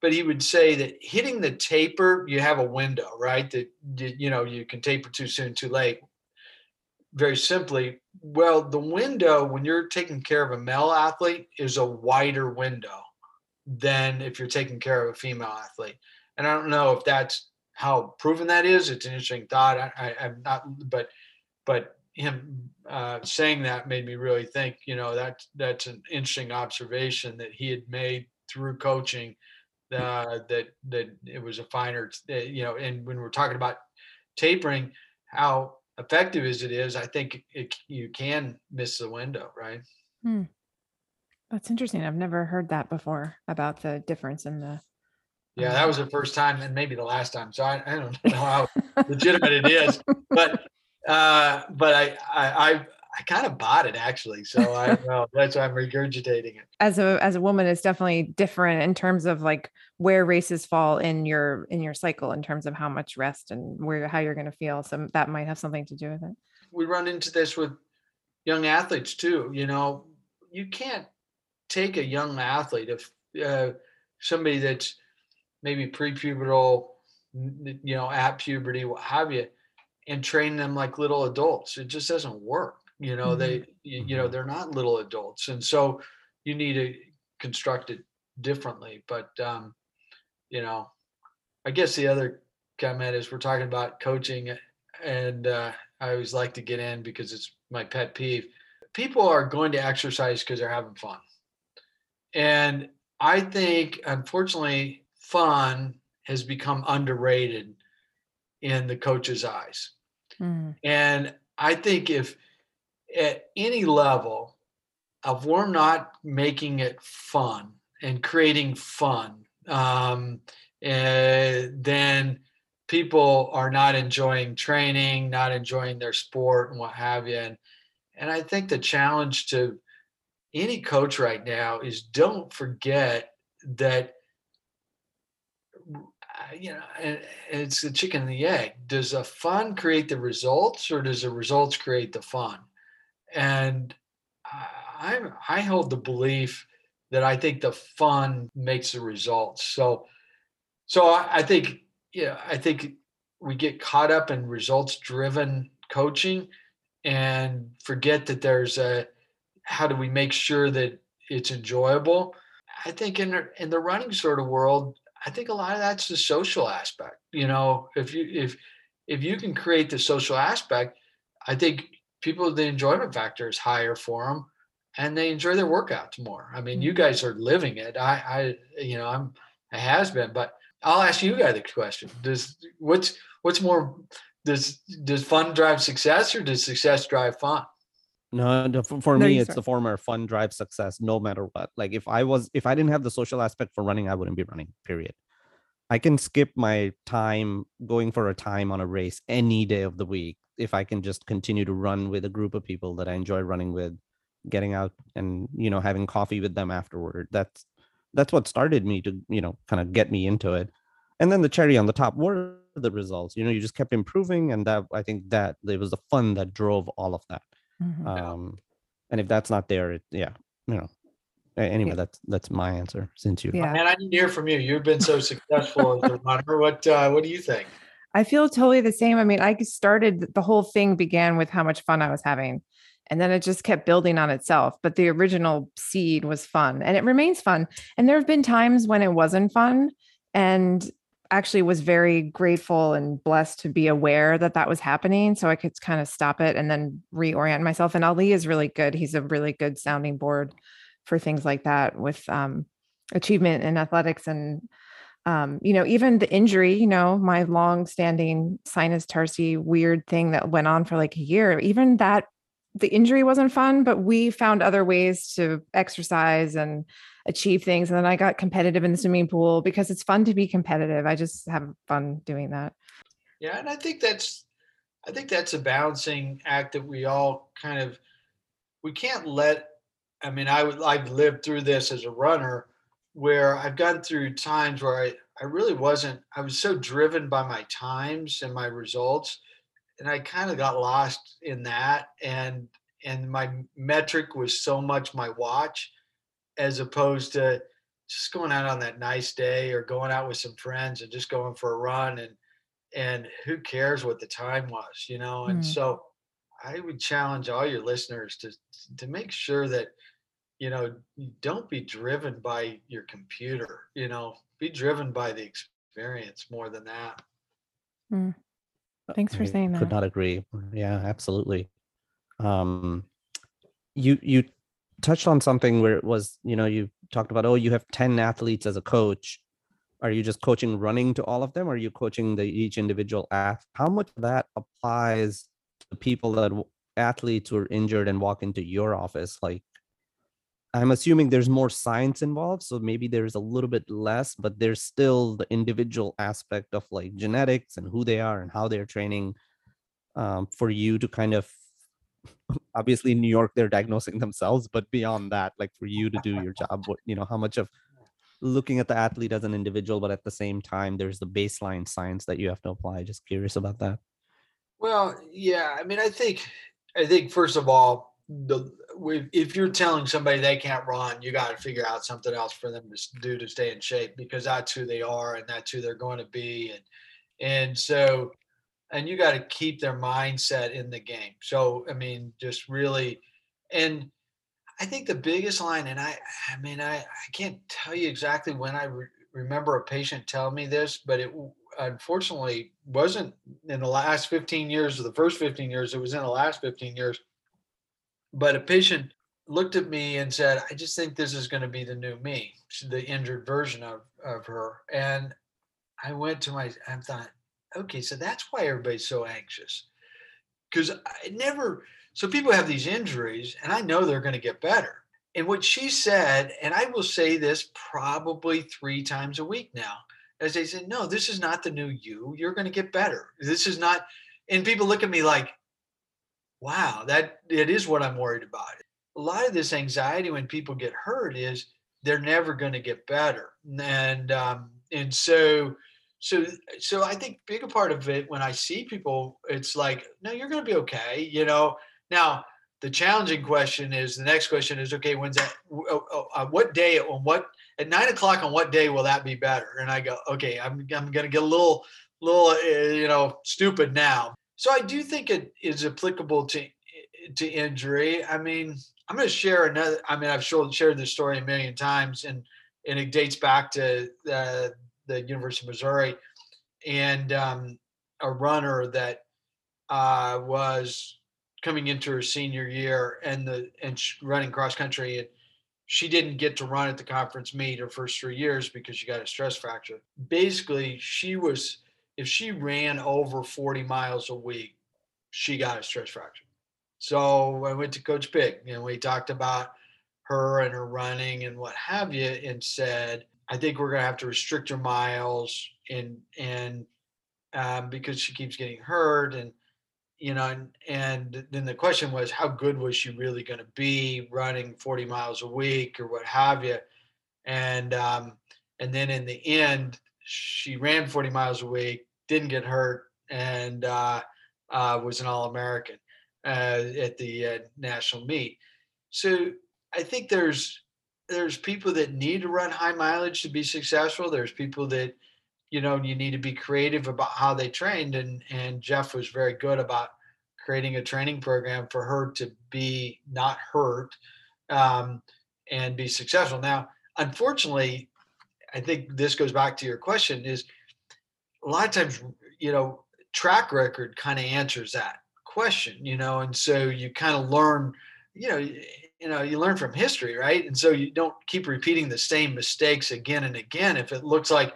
but he would say that hitting the taper, you have a window, right? That you know you can taper too soon, too late. Very simply, well, the window when you're taking care of a male athlete is a wider window than if you're taking care of a female athlete. And I don't know if that's how proven that is. It's an interesting thought. I, am not, but but him uh, saying that made me really think. You know, that that's an interesting observation that he had made through coaching. Uh, that that it was a finer, uh, you know, and when we're talking about tapering, how effective as it is, I think it, you can miss the window, right? Hmm. That's interesting. I've never heard that before about the difference in the. Yeah, that was the first time and maybe the last time. So I, I don't <laughs> know how legitimate it is, but uh, but I I I, I kind of bought it actually. So I <laughs> know that's why I'm regurgitating it. As a as a woman, it's definitely different in terms of like where races fall in your in your cycle in terms of how much rest and where how you're going to feel. So that might have something to do with it. We run into this with young athletes too. You know, you can't take a young athlete, if uh, somebody that's maybe prepubertal, you know, at puberty, what have you, and train them like little adults. It just doesn't work. You know, mm-hmm. they, you know, mm-hmm. they're not little adults, and so you need to construct it differently. But um, you know, I guess the other comment is we're talking about coaching, and uh, I always like to get in because it's my pet peeve. People are going to exercise because they're having fun. And I think, unfortunately, fun has become underrated in the coach's eyes. Mm. And I think if at any level of we're not making it fun and creating fun, um, uh, then people are not enjoying training, not enjoying their sport, and what have you. And, and I think the challenge to any coach right now is don't forget that Uh, you know it's the chicken and the egg. Does the fun create the results or does the results create the fun? And i i hold the belief that i think the fun makes the results. So so i, I think yeah i think we get caught up in results driven coaching and forget that there's a how do we make sure that it's enjoyable? I think in in the running sort of world, I think a lot of that's the social aspect. You know, if you if if you can create the social aspect, I think people the enjoyment factor is higher for them, and they enjoy their workouts more. I mean, you mm-hmm. guys are living it. I I you know I'm a has been, but I'll ask you guys the question: Does what's what's more does does fun drive success or does success drive fun? No, no for, for no, me, it's the former fun drive success, no matter what. Like if I was, if I didn't have the social aspect for running, I wouldn't be running, period. I can skip my time going for a time on a race any day of the week if I can just continue to run with a group of people that I enjoy running with, getting out and, you know, having coffee with them afterward. That's, that's what started me to, you know, kind of get me into it. And then the cherry on the top were the results. You know, you just kept improving. And that, I think that it was the fun that drove all of that. Mm-hmm. Um, and if that's not there, it, yeah, you know. Anyway, yeah. that's that's my answer. Since you, yeah, man, I need to hear from you. You've been so successful as a runner. What uh, what do you think? I feel totally the same. I mean, I started the whole thing began with how much fun I was having. And then it just kept building on itself. But the original seed was fun and it remains fun. And there have been times when it wasn't fun. And actually was very grateful and blessed to be aware that that was happening so i could kind of stop it and then reorient myself and ali is really good he's a really good sounding board for things like that with um, achievement in athletics and um, you know even the injury you know my long standing sinus tarsi weird thing that went on for like a year even that the injury wasn't fun but we found other ways to exercise and achieve things. And then I got competitive in the swimming pool because it's fun to be competitive. I just have fun doing that. Yeah, and I think that's I think that's a balancing act that we all kind of we can't let I mean I would I've lived through this as a runner where I've gone through times where I, I really wasn't I was so driven by my times and my results and I kind of got lost in that and and my metric was so much my watch as opposed to just going out on that nice day or going out with some friends and just going for a run and and who cares what the time was you know and Mm. so i would challenge all your listeners to to make sure that you know don't be driven by your computer you know be driven by the experience more than that Thanks for I saying that Could not agree. Yeah, absolutely. Um, you you touched on something where it was, you know, you talked about, oh, you have 10 athletes as a coach. Are you just coaching running to all of them? Or are you coaching the each individual ath? How much that applies to people that athletes who are injured and walk into your office? Like, I'm assuming there's more science involved, so maybe there's a little bit less, but there's still the individual aspect of like genetics and who they are and how they're training um, for you to kind of obviously in New York they're diagnosing themselves, but beyond that, like for you to do your job, what you know, how much of looking at the athlete as an individual, but at the same time, there's the baseline science that you have to apply. Just curious about that. Well, yeah. I mean, I think, I think first of all, the if you're telling somebody they can't run, you got to figure out something else for them to do to stay in shape because that's who they are and that's who they're going to be, and and so, and you got to keep their mindset in the game. So, I mean, just really, and I think the biggest line, and I, I mean, I, I can't tell you exactly when I re- remember a patient telling me this, but it unfortunately wasn't in the last 15 years or the first 15 years. It was in the last 15 years. But a patient looked at me and said, I just think this is going to be the new me, the injured version of, of her. And I went to my, I thought, okay, so that's why everybody's so anxious. Because I never, so people have these injuries and I know they're going to get better. And what she said, and I will say this probably three times a week now, as they said, no, this is not the new you. You're going to get better. This is not, and people look at me like, wow, that it is what I'm worried about. A lot of this anxiety when people get hurt is they're never going to get better. And, um, and so, so, so I think bigger part of it when I see people, it's like, no, you're going to be okay. You know, now the challenging question is the next question is, okay, when's that, oh, oh, uh, what day, on what, at nine o'clock on what day will that be better? And I go, okay, I'm, I'm going to get a little, little, uh, you know, stupid now. So I do think it is applicable to, to injury. I mean, I'm going to share another, I mean, I've shared, shared this story a million times and, and it dates back to uh, the University of Missouri and um, a runner that uh, was coming into her senior year and the and running cross country and she didn't get to run at the conference meet her first three years because she got a stress fracture. Basically, she was if she ran over 40 miles a week, she got a stress fracture. So I went to Coach Big and we talked about her and her running and what have you, and said, I think we're gonna have to restrict her miles and and um, because she keeps getting hurt and you know and, and then the question was how good was she really going to be running 40 miles a week or what have you and um, and then in the end she ran 40 miles a week didn't get hurt and uh, uh, was an all-american uh, at the uh, national meet. So i think there's there's people that need to run high mileage to be successful. There's people that you know you need to be creative about how they trained and and jeff was very good about creating a training program for her to be not hurt um, and be successful. Now unfortunately i think this goes back to your question is a lot of times you know track record kind of answers that question you know and so you kind of learn you know you know you learn from history right? And so you don't keep repeating the same mistakes again and again. If it looks like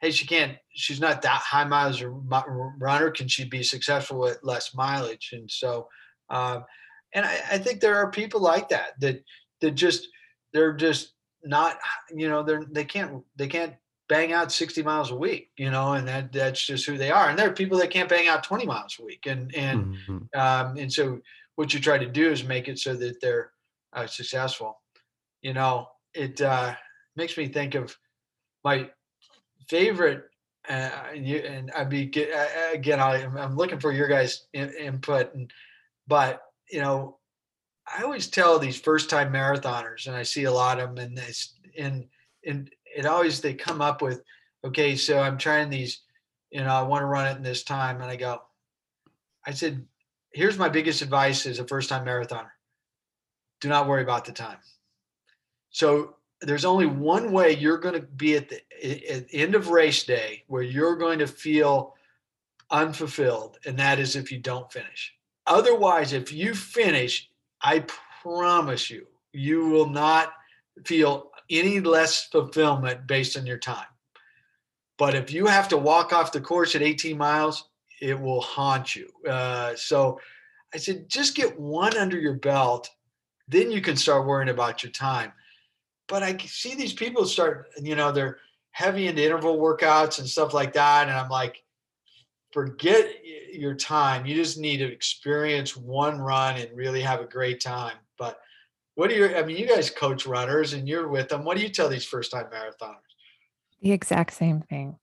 hey she can't she's not that high mileage runner can she be successful at less mileage? And so um, and I, I think there are people like that that that just they're just not you know they're they can't they can't bang out 60 miles a week you know and that that's just who they are. And there are people that can't bang out 20 miles a week. And and Mhm. um, and so what you try to do is make it so that they're uh, successful. You know it uh, makes me think of my favorite uh, and, you, and I'd be again I, I'm looking for your guys in, input and but you know I always tell these first time marathoners and I see a lot of them and this and and it always they come up with, okay, so I'm trying these, you know, I want to run it in this time, and I go, I said, here's my biggest advice as a first time marathoner: do not worry about the time. So there's only one way you're going to be at the, at the end of race day where you're going to feel unfulfilled, and that is if you don't finish. Otherwise, if you finish, I promise you, you will not feel any less fulfillment based on your time. But if you have to walk off the course at 18 miles, it will haunt you. Uh, so I said, just get one under your belt, then you can start worrying about your time. But I see these people start, you know, they're heavy into interval workouts and stuff like that. And I'm like, forget your time. You just need to experience one run and really have a great time. But what do you, I mean, you guys coach runners and you're with them. What do you tell these first time marathoners? The exact same thing.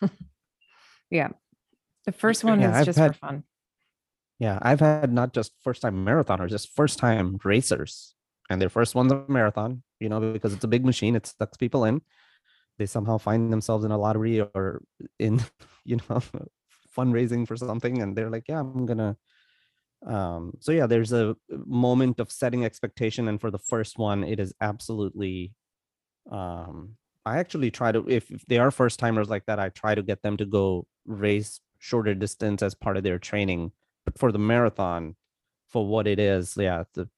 <laughs> yeah. The first one Yeah, is I've just had- for fun. Yeah, I've had not just first time marathoners, just first time racers. And their first one's a marathon, you know, because it's a big machine, it sucks people in. They somehow find themselves in a lottery or in, <laughs> you know, <laughs> fundraising for something. And they're like, yeah, I'm gonna. Um, so yeah, there's a moment of setting expectation. And for the first one, it is absolutely um I actually try to if, if they are first timers like that, I try to get them to go race shorter distance as part of their training for the marathon for what it is yeah the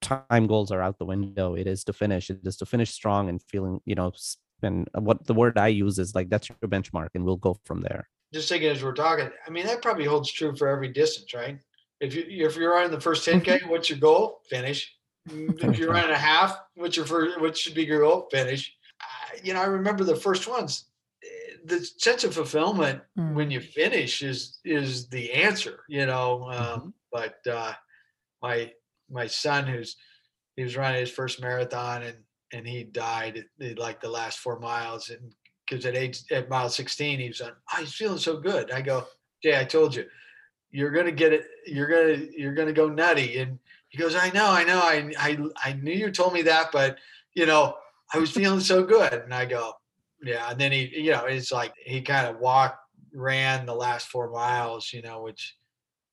time goals are out the window it is to finish it is to finish strong and feeling you know and what the word i use is like that's your benchmark and we'll go from there Just thinking as we're talking, I mean, that probably holds true for every distance, right? If you, if you're running the first 10K, what's your goal? Finish. Mm, If you're running a half, what's your first, what should be your goal? Finish. Uh, You know, I remember the first ones. The sense of fulfillment Mm. when you finish is is the answer you know um, but uh my my son who's he was running his first marathon and and he died at, like the last four miles and because at age at mile 16 he was on oh, he's feeling so good. I go jay i told you you're gonna get it you're gonna you're gonna go nutty. And he goes i know i know i i, I knew you told me that but you know i was feeling so good. And i go yeah and then he you know it's like he kind of walked ran the last four miles you know which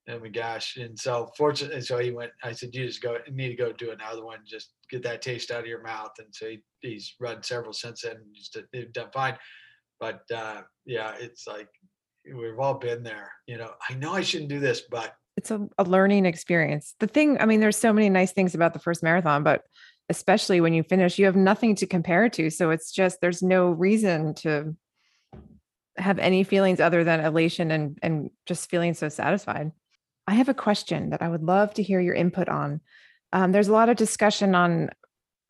oh my gosh and so fortunately so he went i said you just go need to go do another one just get that taste out of your mouth and so he, he's run several since then just they've done fine but uh yeah it's like we've all been there you know i know i shouldn't do this but it's a, a learning experience. The thing, I mean, there's so many nice things about the first marathon, but especially when you finish, you have nothing to compare to. So it's just there's no reason to have any feelings other than elation and and just feeling so satisfied. I have a question that I would love to hear your input on. Um, there's a lot of discussion on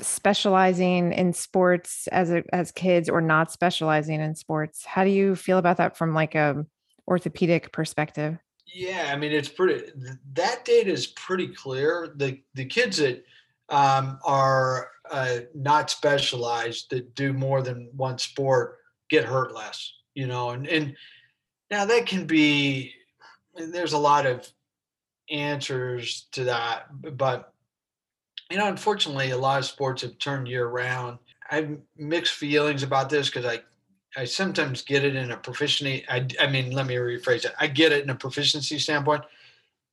specializing in sports as a, as kids or not specializing in sports. How do you feel about that from like a orthopedic perspective? Yeah, I mean it's pretty. That data is pretty clear. The the kids that um, are uh, not specialized that do more than one sport get hurt less. You know, and and now that can be. There's a lot of answers to that, but you know, unfortunately, a lot of sports have turned year round. I have mixed feelings about this because I I sometimes get it in a proficiency. I, I mean, let me rephrase it. I get it in a proficiency standpoint,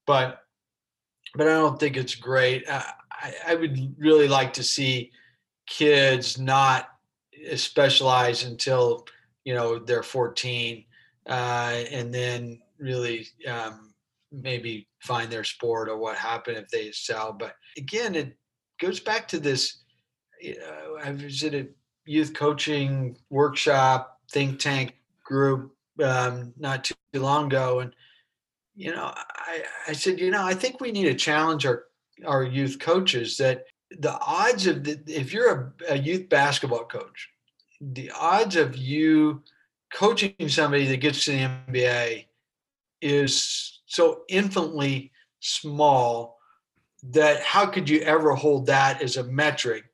but but I don't think it's great. Uh, I, I would really like to see kids not specialize until you know they're 14, uh, and then really um, maybe find their sport or what happened if they sell But again, it goes back to this. You know, I visited youth coaching workshop think tank group um, not too long ago, and you know, I, I said, you know, I think we need to challenge our our youth coaches that the odds of the, if you're a, a youth basketball coach, the odds of you coaching somebody that gets to the NBA is so infinitely small that how could you ever hold that as a metric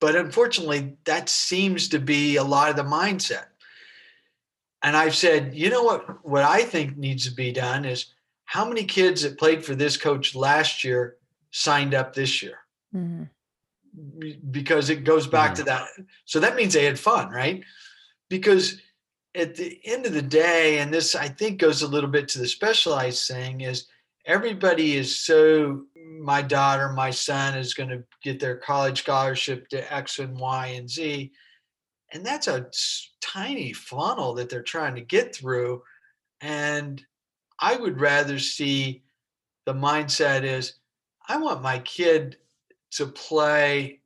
but unfortunately, that seems to be a lot of the mindset. And I've said, you know what? What I think needs to be done is how many kids that played for this coach last year signed up this year? Mhm. because it goes back to that. So that means they had fun, right? Because at the end of the day, and this I think goes a little bit to the specialized thing, is everybody is so my daughter, my son is going to get their college scholarship to X and Y and Z. And that's a tiny funnel that they're trying to get through. And I would rather see the mindset is I want my kid to play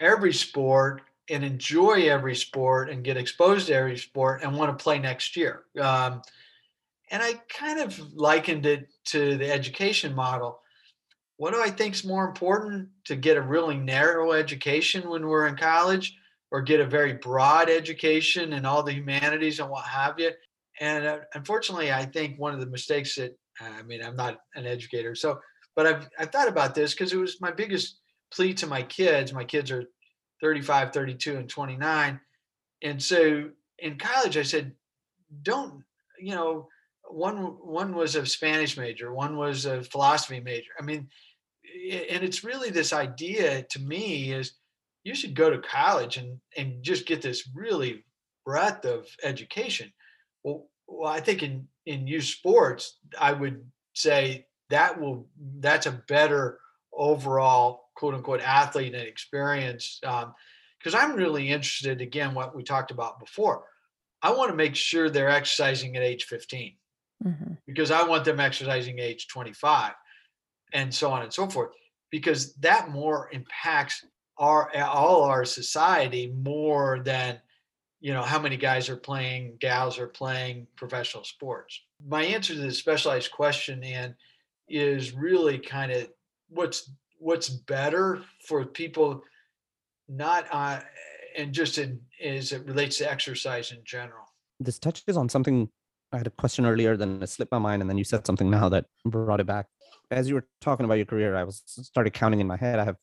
every sport and enjoy every sport and get exposed to every sport and want to play next year. Um, and I kind of likened it to the education model. What do I think is more important to get a really narrow education when we're in college or get a very broad education in all the humanities and what have you? And uh, unfortunately, I think one of the mistakes that I mean, I'm not an educator, so but I've I've thought about this because it was my biggest plea to my kids. My kids are 35, 32, and 29. And so in college, I said, don't, you know, one one was a Spanish major, one was a philosophy major. I mean, and it's really this idea to me is you should go to college and and just get this really breadth of education. Well, well, I think in in youth sports, I would say that will that's a better overall quote unquote athlete and experience because um, i'm really interested again what we talked about before i want to make sure they're exercising at age 15 mm-hmm. because i want them exercising age 25 and so on and so forth because that more impacts our all our society more than you know how many guys are playing gals are playing professional sports my answer to the specialized question and is really kind of what's what's better for people not uh, and just in as it relates to exercise in general. This touches on something i had a question earlier then it slipped my mind and then you said something now that brought it back. As you were talking about your career i was started counting in my head. I have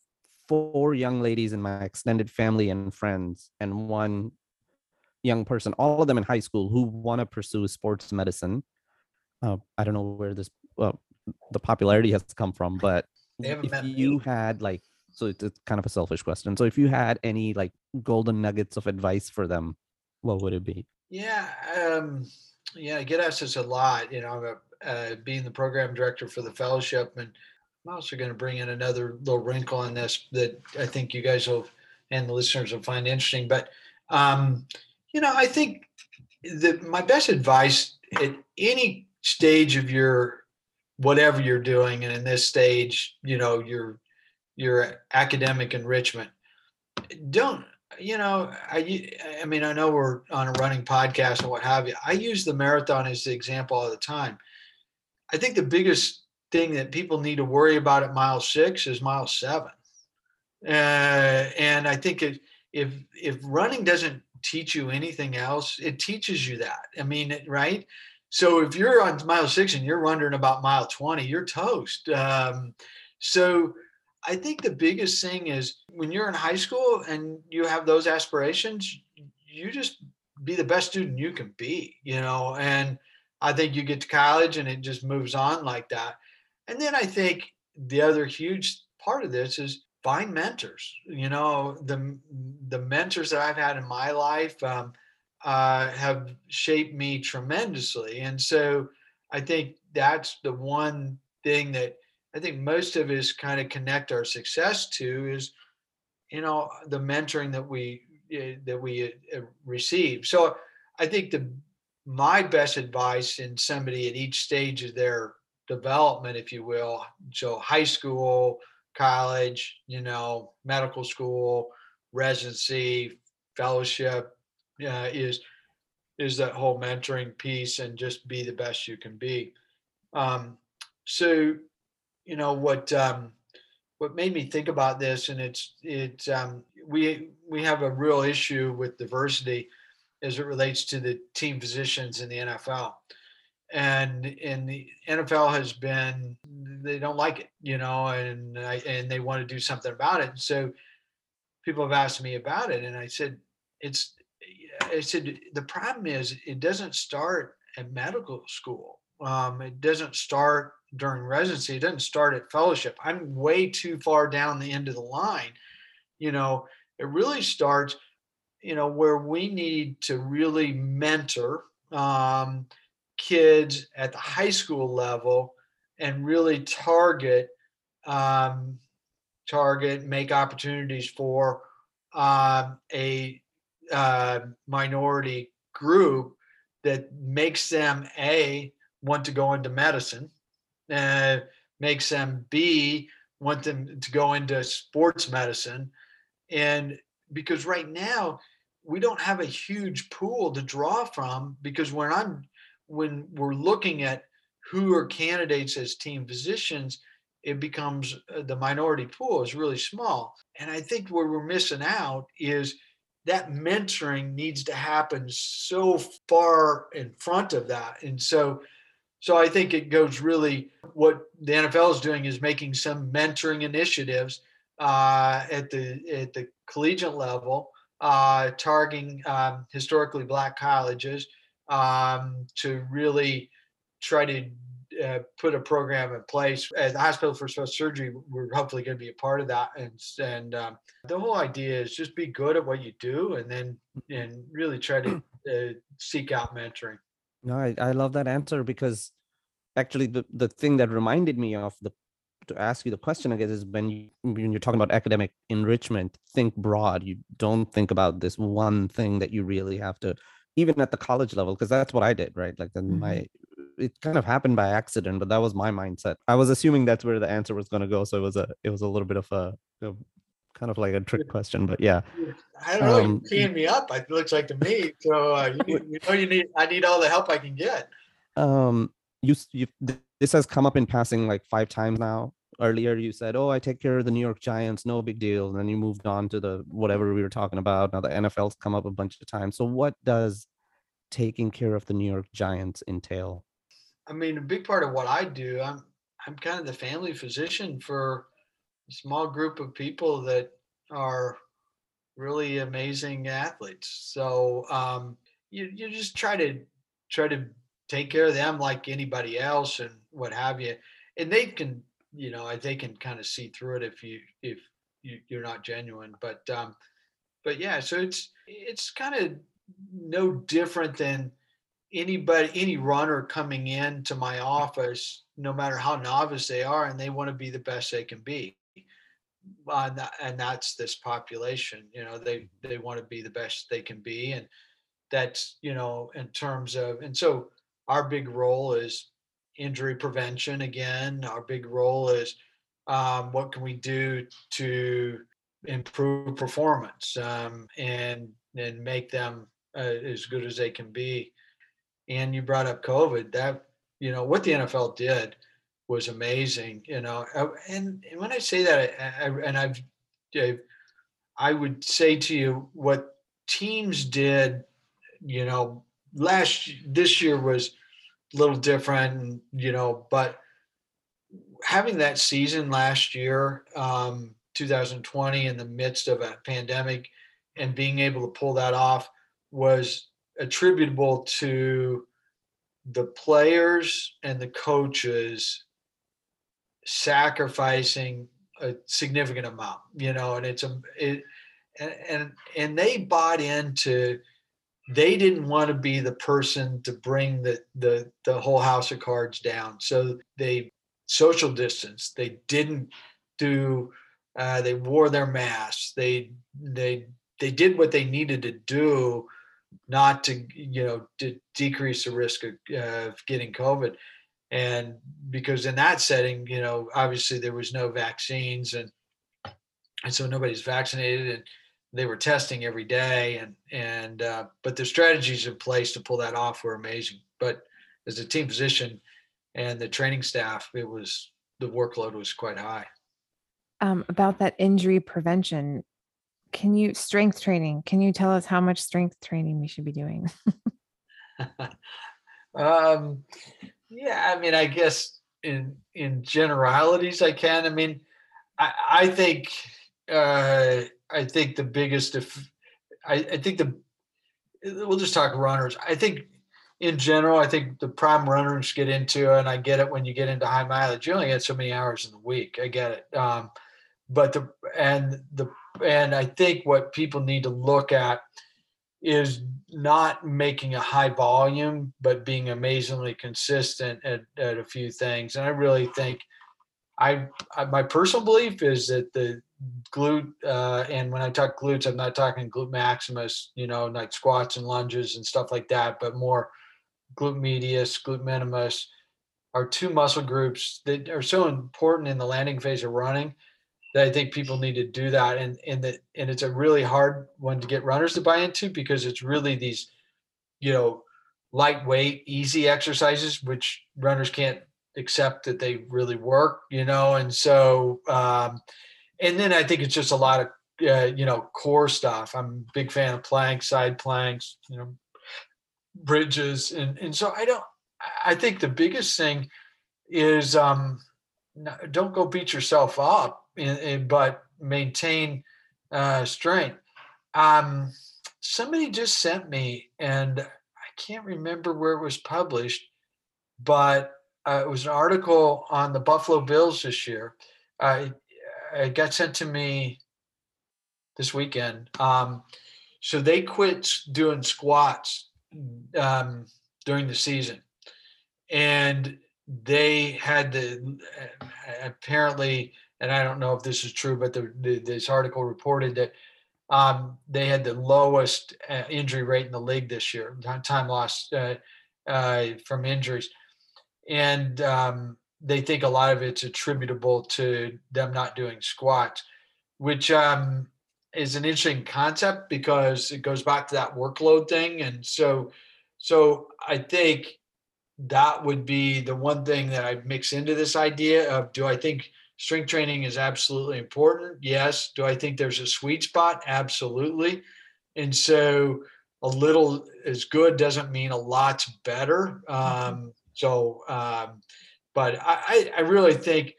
four young ladies in my extended family and friends and one young person all of them in high school who want to pursue sports medicine. Uh, i don't know where this well the popularity has come from but if you me. had like so it's, it's kind of a selfish question so if you had any like golden nuggets of advice for them what would it be yeah um yeah i get asked this a lot you know i'm a, uh, being the program director for the fellowship and i'm also going to bring in another little wrinkle on this that i think you guys will and the listeners will find interesting but um you know i think that my best advice at any stage of your whatever you're doing and in this stage you know your your academic enrichment. Don't you know i i mean i know we're on a running podcast and what have you. I use the marathon as the example all the time. I think the biggest thing that people need to worry about at mile six is mile seven. Uh, and i think it, if if running doesn't teach you anything else it teaches you that. I mean right so if you're on mile six and you're wondering about mile 20, you're toast. Um, so I think the biggest thing is when you're in high school and you have those aspirations, you just be the best student you can be, you know, and I think you get to college and it just moves on like that. And then I think the other huge part of this is find mentors. You know, the the mentors that I've had in my life, um, uh, have shaped me tremendously. And so I think that's the one thing that I think most of us kind of connect our success to is, you know, the mentoring that we eh, that we uh, receive. So I think the my best advice in somebody at each stage of their development, if you will, so high school, college, you know, medical school, residency, fellowship, uh, is is that whole mentoring piece and just be the best you can be. Um, so, you know what um, what made me think about this, and it's it's um, we we have a real issue with diversity as it relates to the team physicians in the NFL. And in the NFL has been they don't like it, you know, and I, and they want to do something about it. So people have asked me about it, and I said it's I said the problem is it doesn't start at medical school. Um, it doesn't start during residency. It doesn't start at fellowship. I'm way too far down the end of the line. You know, it really starts, you know, where we need to really mentor um, kids at the high school level and really target um, target make opportunities for um, a uh, minority group that makes them a want to go into medicine uh, makes them b want them to go into sports medicine. And because right now we don't have a huge pool to draw from because when i'm when we're looking at who are candidates as team physicians it becomes uh, the minority pool is really small. And i think where we're missing out is that mentoring needs to happen so far in front of that. And so, so I think it goes really what the NFL is doing is making some mentoring initiatives uh, at the at the collegiate level, uh, targeting um, historically black colleges um, to really try to uh, put a program in place. At the hospital for special surgery we're hopefully going to be a part of that. And and um, the whole idea is just be good at what you do and then and really try to <clears throat> uh, seek out mentoring. No I, I love that answer because actually the, the thing that reminded me of the to ask you the question i guess is when you when you're talking about academic enrichment think broad. You don't think about this one thing that you really have to even at the college level because that's what i did right? Like then mm-hmm. my it kind of happened by accident, but that was my mindset. I was assuming that's where the answer was going to go, so it was a it was a little bit of a, a kind of like a trick question, but yeah. I don't know. Um, you're me up. It looks like to me. So uh, you, need, <laughs> you know, you need. I need all the help I can get. Um, you you this has come up in passing like five times now. Earlier, you said, "Oh, I take care of the New York Giants, no big deal." And then you moved on to the whatever we were talking about. Now the NFL's come up a bunch of times. So, what does taking care of the New York Giants entail? I mean, a big part of what I do, I'm I'm kind of the family physician for a small group of people that are really amazing athletes. So um, you you just try to try to take care of them like anybody else and what have you, and they can you know they can kind of see through it if you if you, you're not genuine. But um, but yeah, so it's it's kind of no different than anybody any runner coming in to my office no matter how novice they are and they want to be the best they can be. Uh, and, that's this population you know they they want to be the best they can be and that's you know in terms of and so our big role is injury prevention again. Our big role is um, what can we do to improve performance um, and and make them uh, as good as they can be and you brought up COVID. That you know what the NFL did was amazing. You know, uh, and, and when I say that, I, I, and I've, I would say to you what teams did. You know, last this year was a little different. You know, but having that season last year, um, 2020, in the midst of a pandemic, and being able to pull that off was attributable to the players and the coaches sacrificing a significant amount you know and it's a it and and, and they bought into they didn't want to be the person to bring the the the whole house of cards down. So they social distance they didn't do uh, they wore their masks they they they did what they needed to do not to you know to decrease the risk of, uh, of getting COVID. And because in that setting, you know, obviously there was no vaccines and and so nobody's vaccinated and they were testing every day and and uh, but the strategies in place to pull that off were amazing. But as a team physician and the training staff, it was the workload was quite high. Um, about that injury prevention, can you strength training? Can you tell us how much strength training we should be doing? <laughs> um, yeah, I mean, I guess in in generalities, I can. I mean, I, I think uh, I think the biggest if I, I think the we'll just talk runners. I think in general, I think the prime runners get into, and I get it when you get into high mileage. You only get so many hours in the week. I get it. Um, but the and the and I think what people need to look at is not making a high volume, but being amazingly consistent at, at a few things. And I really think I, I my personal belief is that the glute uh, and when I talk glutes, I'm not talking glute maximus, you know, like squats and lunges and stuff like that, but more glute medius, glute minimus are two muscle groups that are so important in the landing phase of running that I think people need to do that. And and that and it's a really hard one to get runners to buy into because it's really these, you know, lightweight, easy exercises which runners can't accept that they really work, you know. And so um, and then I think it's just a lot of uh, you know core stuff. I'm a big fan of planks, side planks, you know, bridges, and and so I don't. I think the biggest thing is um, don't go beat yourself up, but maintain uh, strength. Um, somebody just sent me, and I can't remember where it was published, but uh, it was an article on the Buffalo Bills this year. Uh, it got sent to me this weekend. Um, so they quit doing squats um, during the season, and they had the apparently, and I don't know if this is true, but the, the, this article reported that um, they had the lowest uh, injury rate in the league this year, time lost uh, uh, from injuries, and um, they think a lot of it's attributable to them not doing squats, which um, is an interesting concept because it goes back to that workload thing. And so, so I think that would be the one thing that I mix into this idea of do I think strength training is absolutely important? Yes. Do I think there's a sweet spot? Absolutely. And so a little is good doesn't mean a lot's better. Mm-hmm. Um, so, um, but I, I really think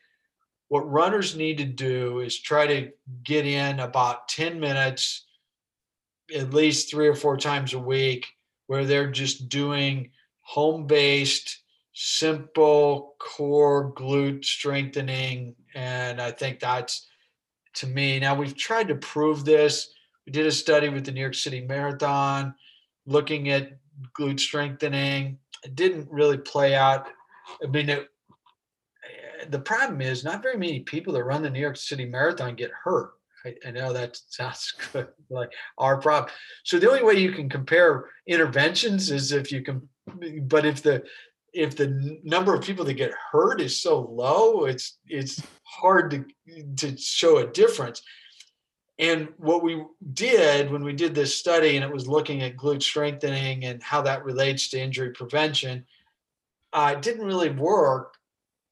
what runners need to do is try to get in about 10 minutes at least three or four times a week where they're just doing home based simple core glute strengthening and i think that's to me now we've tried to prove this we did a study with the new york city marathon looking at glute strengthening it didn't really play out i mean it, the problem is not very many people that run the New York City Marathon get hurt. I, I know that sounds <laughs> good, like our problem. So the only way you can compare interventions is if you can, but if the if the number of people that get hurt is so low, it's it's hard to to show a difference. And what we did when we did this study, and it was looking at glute strengthening and how that relates to injury prevention, uh, it didn't really work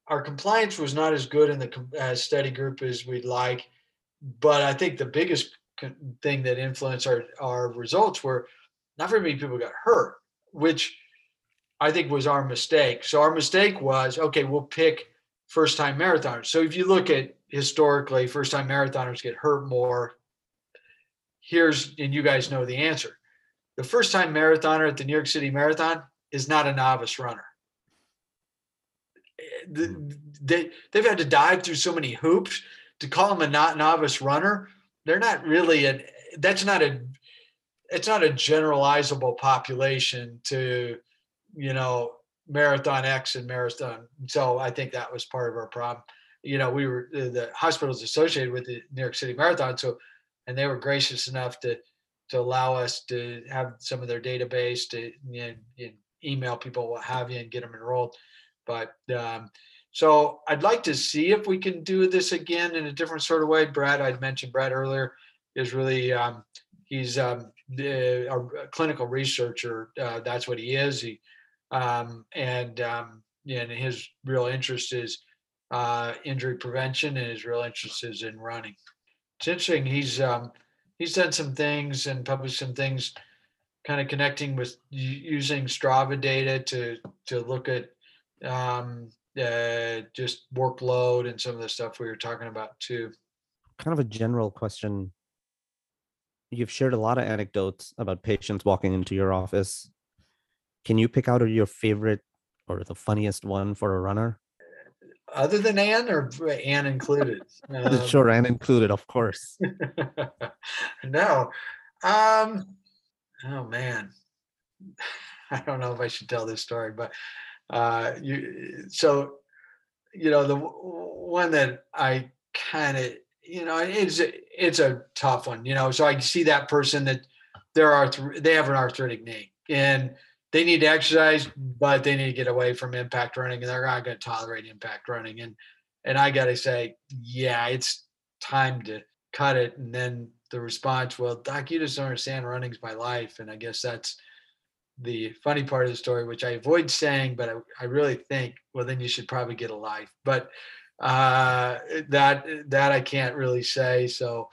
our compliance was not as good in the uh, study group as we'd like, but I think the biggest thing that influenced our our results were not very many people got hurt, which I think was our mistake. So our mistake was okay, we'll pick first time marathoners. So if you look at historically, first time marathoners get hurt more. Here's and you guys know the answer. The first time marathoner at the New York City Marathon is not a novice runner hmm. they they've had to dive through so many hoops to call them a not novice runner. They're not really a that's not a it's not a generalizable population to you know marathon X and marathon. So I think that was part of our problem. You know, we were the hospitals associated with the New York City Marathon, so and they were gracious enough to to allow us to have some of their database to you know, email people, what have you, and get them enrolled. But um, so I'd like to see if we can do this again in a different sort of way. Brad, I'd mentioned Brad earlier, is really um, he's um, the, a clinical researcher. Uh, that's what he is. He um, and um, and his real interest is uh, injury prevention, and his real interest is in running. It's interesting. He's um, he's done some things and published some things, kind of connecting with using Strava data to to look at um, uh, just workload and some of the stuff we were talking about too. Kind of a general question. You've shared a lot of anecdotes about patients walking into your office Can you pick out your favorite or the funniest one for a runner? Other than Anne or Anne included? <laughs> Um, sure, Anne included, of course. <laughs> no. Um, oh man. <laughs> I don't know if I should tell this story, but uh, you so you know the one that I kind of you know it's it's a tough one you know so I see that person that they're arth- they have an arthritic knee and they need to exercise but they need to get away from impact running and they're not going to tolerate impact running and and I got to say yeah it's time to cut it and then the response well doc you just don't understand running's my life and I guess that's the funny part of the story, which I avoid saying, but I, I really think, well, then you should probably get a life. But uh, that that I can't really say. So,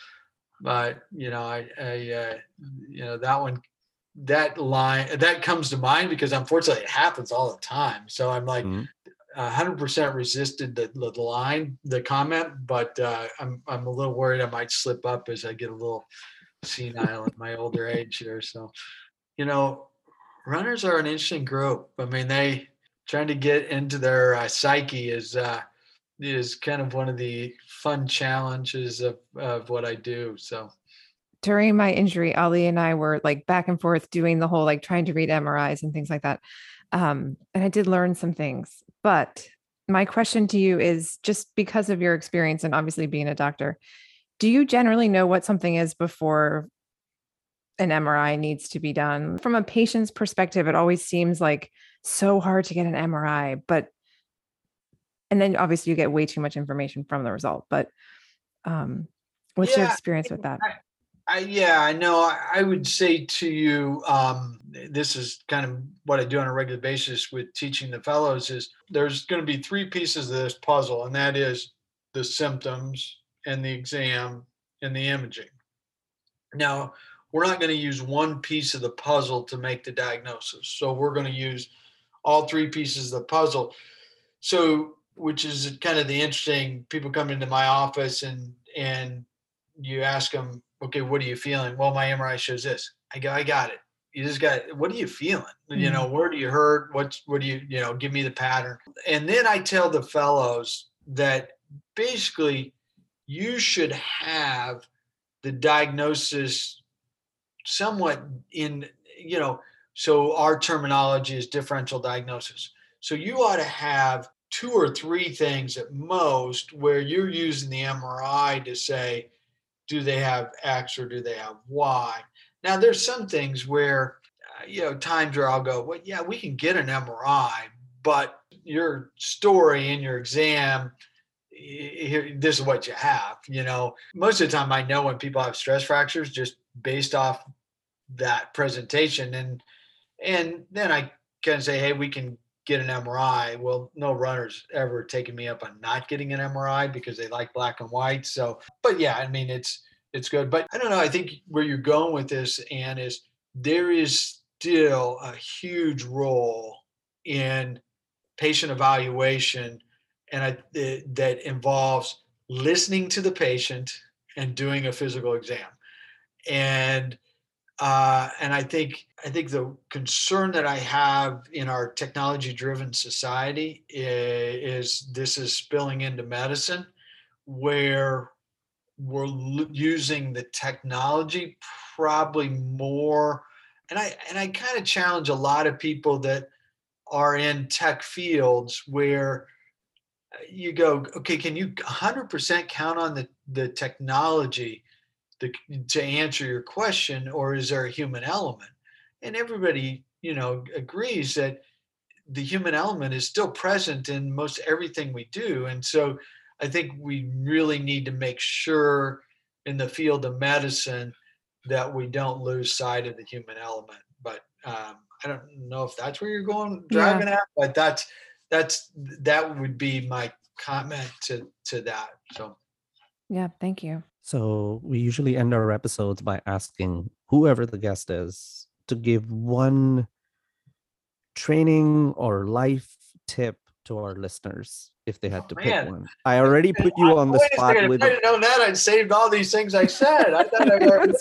but you know, I, I uh, you know that one, that line that comes to mind because unfortunately it happens all the time. So I'm like. Mm-hmm. 100% resisted the, the line, the comment, but uh, I'm I'm a little worried I might slip up as I get a little senile in my older age here. So, you know, runners are an interesting group. I mean, they trying to get into their uh, psyche is uh, is kind of one of the fun challenges of of what I do. So during my injury, Ali and I were like back and forth doing the whole like trying to read MRIs and things like that. Um, and I did learn some things. But my question to you is just because of your experience and obviously being a doctor, do you generally know what something is before an MRI needs to be done. From a patient's perspective, it always seems like so hard to get an MRI, but and then obviously you get way too much information from the result. But um, what's yeah, your experience with that? I, yeah, I know. I, I, would say to you, um, this is kind of what I do on a regular basis with teaching the fellows. Is there's going to be three pieces of this puzzle, and that is the symptoms and the exam and the imaging. Now, we're not going to use one piece of the puzzle to make the diagnosis. So we're going to use all three pieces of the puzzle. So, which is kind of the interesting. People come into my office and and you ask them, okay, what are you feeling? Well, my MRI shows this. I go, I got it. You just got. What are you feeling? Mm-hmm. You know, where do you hurt? What's what do you you know? Give me the pattern. And then I tell the fellows that basically you should have the diagnosis somewhat in you know so our terminology is differential diagnosis so you ought to have two or three things at most where you're using the mri to say do they have x or do they have y? Now there's some things where uh, you know times where i'll go well yeah we can get an mri but your story in your exam this is what you have you know? Most of the time i know when people have stress fractures just based off that presentation and and then i can say hey we can get an mri well no runners ever taken me up on not getting an mri because they like black and white so but yeah i mean it's it's good but i don't know i think where you're going with this and is there is still a huge role in patient evaluation and I, eh, that involves listening to the patient and doing a physical exam. And uh, and I think I think the concern that I have in our technology-driven society is, is this is spilling into medicine, where we're l- using the technology probably more. And I and I kind of challenge a lot of people that are in tech fields where uh, you go, okay, can you 100% count on the the technology? The, to answer your question, or is there a human element? And everybody, you know, agrees that the human element is still present in most everything we do. And so I think we really need to make sure in the field of medicine that we don't lose sight of the human element. But um, I don't know if that's where you're going driving yeah. at, but that's that's that would be my comment to to that. So yeah, thank you. So we usually end our episodes by asking whoever the guest is to give one training or life tip to our listeners if they had oh, to pick man. one. I already put you on the spot with. I didn't know that. I'd saved all these things I said. I thought I,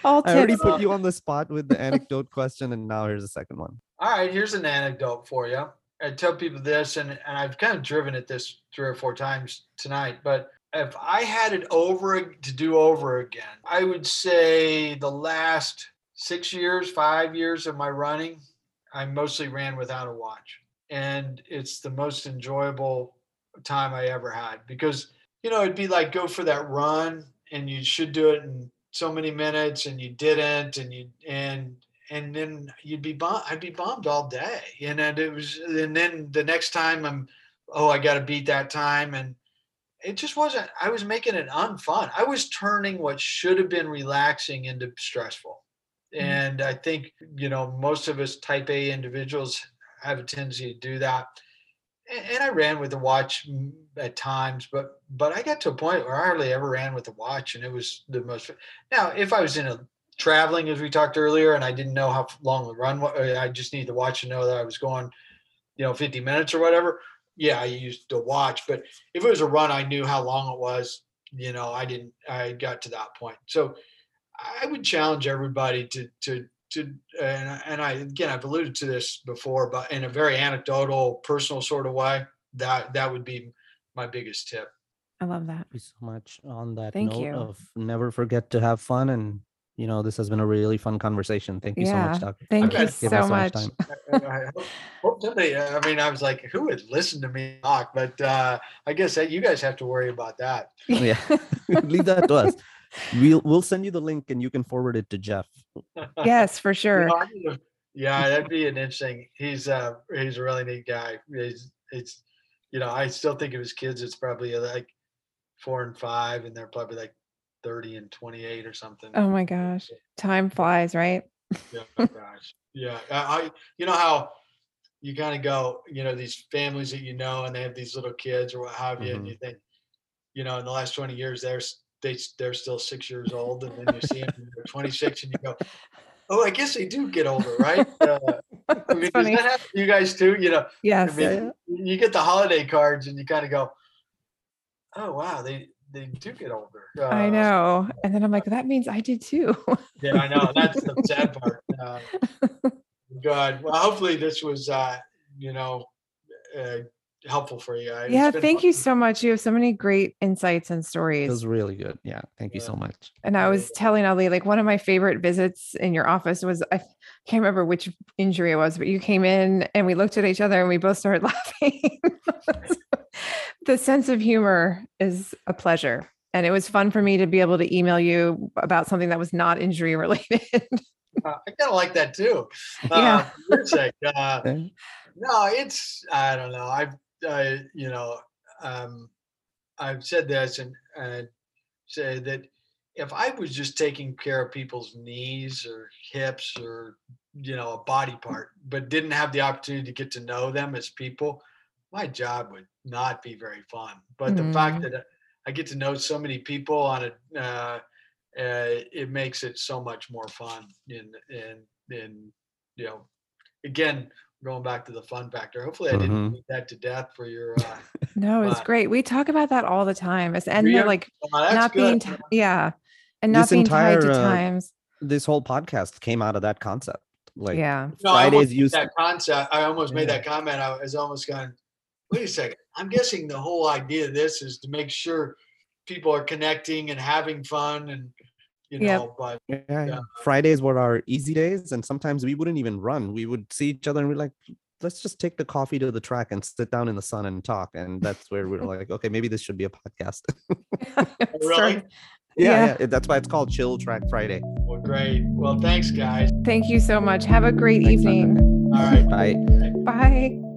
<laughs> all I already put you on the spot with the anecdote question, and now here's the second one. All right, here's an anecdote for you. I tell people this, and, and I've kind of driven at this three or four times tonight, but if I had it over to do over again, I would say the last six years, five years of my running, I mostly ran without a watch. And it's the most enjoyable time I ever had because, you know, it'd be like go for that run and you should do it in so many minutes and you didn't and you and and then you'd be bummed i'd be bummed all day and then it was and then the next time i'm oh i got to beat that time and it just wasn't i was making it unfun i was turning what should have been relaxing into stressful mm-hmm. and i think you know most of us type a individuals have a tendency to do that and I ran with the watch at times, but but I got to a point where I hardly ever ran with the watch, and it was the most. Now, if I was in a traveling, as we talked earlier, and I didn't know how long the run, I just need the watch to know that I was going, you know, 50 minutes or whatever. Yeah, I used the watch, but if it was a run, I knew how long it was. You know, I didn't. I got to that point, so I would challenge everybody to to to and, and I again I've alluded to this before, but in a very anecdotal, personal sort of way, that that would be my biggest tip. I love that. Thank you so much on that Thank note you. of never forget to have fun and you know this has been a really fun conversation. Thank you so much, Doctor. Thank you Give us so much. time. <laughs> I hope, hope somebody. I mean, I was like, who would listen to me talk? But uh, I guess that you guys have to worry about that. <laughs> yeah, <laughs> leave that to us. We'll we'll send you the link and you can forward it to Jeff. yes, for sure. know, I need to- yeah, that'd be an interesting. He's uh he's a really neat guy. He's it's you know I still think of his kids. It's probably like four and five, and they're probably like thirty and twenty eight or something. Oh my gosh. Time flies, right? Yeah, oh gosh. Yeah, I, I you know how you kind of go, you know, these families that you know, and they have these little kids or what have you, and Mhm. you think, you know, in the last twenty years, they're they they're still six years <laughs> old, and then you see them, and they're twenty six, and you go, oh, I guess they do get older, right? Uh, I mean, That's does funny. that happen to you guys too? You know, I Yes. mean, you get the holiday cards, and you kind of go, oh wow, they they do get older. I Uh, know. And then I'm like, that means I did too. Yeah, I know. That's the sad part. <laughs> Uh, good. Well, hopefully this was, uh, you know, uh, helpful for you. guys. yeah. Been Thank fun. you so much. You have so many great insights and stories. It was really good. Yeah, thank you so much. And I was telling Ali, like one of my favorite visits in your office was I can't remember which injury it was, but you came in and we looked at each other and we both started <laughs> laughing. <laughs> the sense of humor is a pleasure. And it was fun for me to be able to email you about something that was not injury related. <laughs> Uh, I kind of like that too. <laughs> Uh, Yeah. for your sake. Uh, <laughs> no, it's I don't know. I've I, you know um, I've said this and and say that if I was just taking care of people's knees or hips or you know a body part, but didn't have the opportunity to get to know them as people, my job would not be very fun. But the fact that I get to know so many people on a uh, uh, it makes it so much more fun. And and and you know, again, going back to the fun factor. Hopefully, I didn't Mhm. beat that to death for your. Uh, no, it's But- great. We talk about that all the time. It's- And We the, are- like oh, not good. being, ti- yeah. And not This being tied to entire, uh, times. This whole podcast came out of that concept. Like yeah. No, I almost Fridays made used that concept. I almost made that comment. I was almost going, wait a second. I'm guessing the whole idea of this is to make sure people are connecting and having fun and you Yep. know, but Yeah, yeah. Yeah. Fridays were our easy days, and sometimes we wouldn't even run. We would see each other and we're like, let's just take the coffee to the track and sit down in the sun and talk. And that's where we were <laughs> like, okay, maybe this should be a podcast. <laughs> Oh, really? Yeah, Yeah. yeah, that's why it's called Chill Track Friday. well, great. Well, thanks, guys. Thank you so much. Have a great Thanks, evening. All right. Bye. Bye.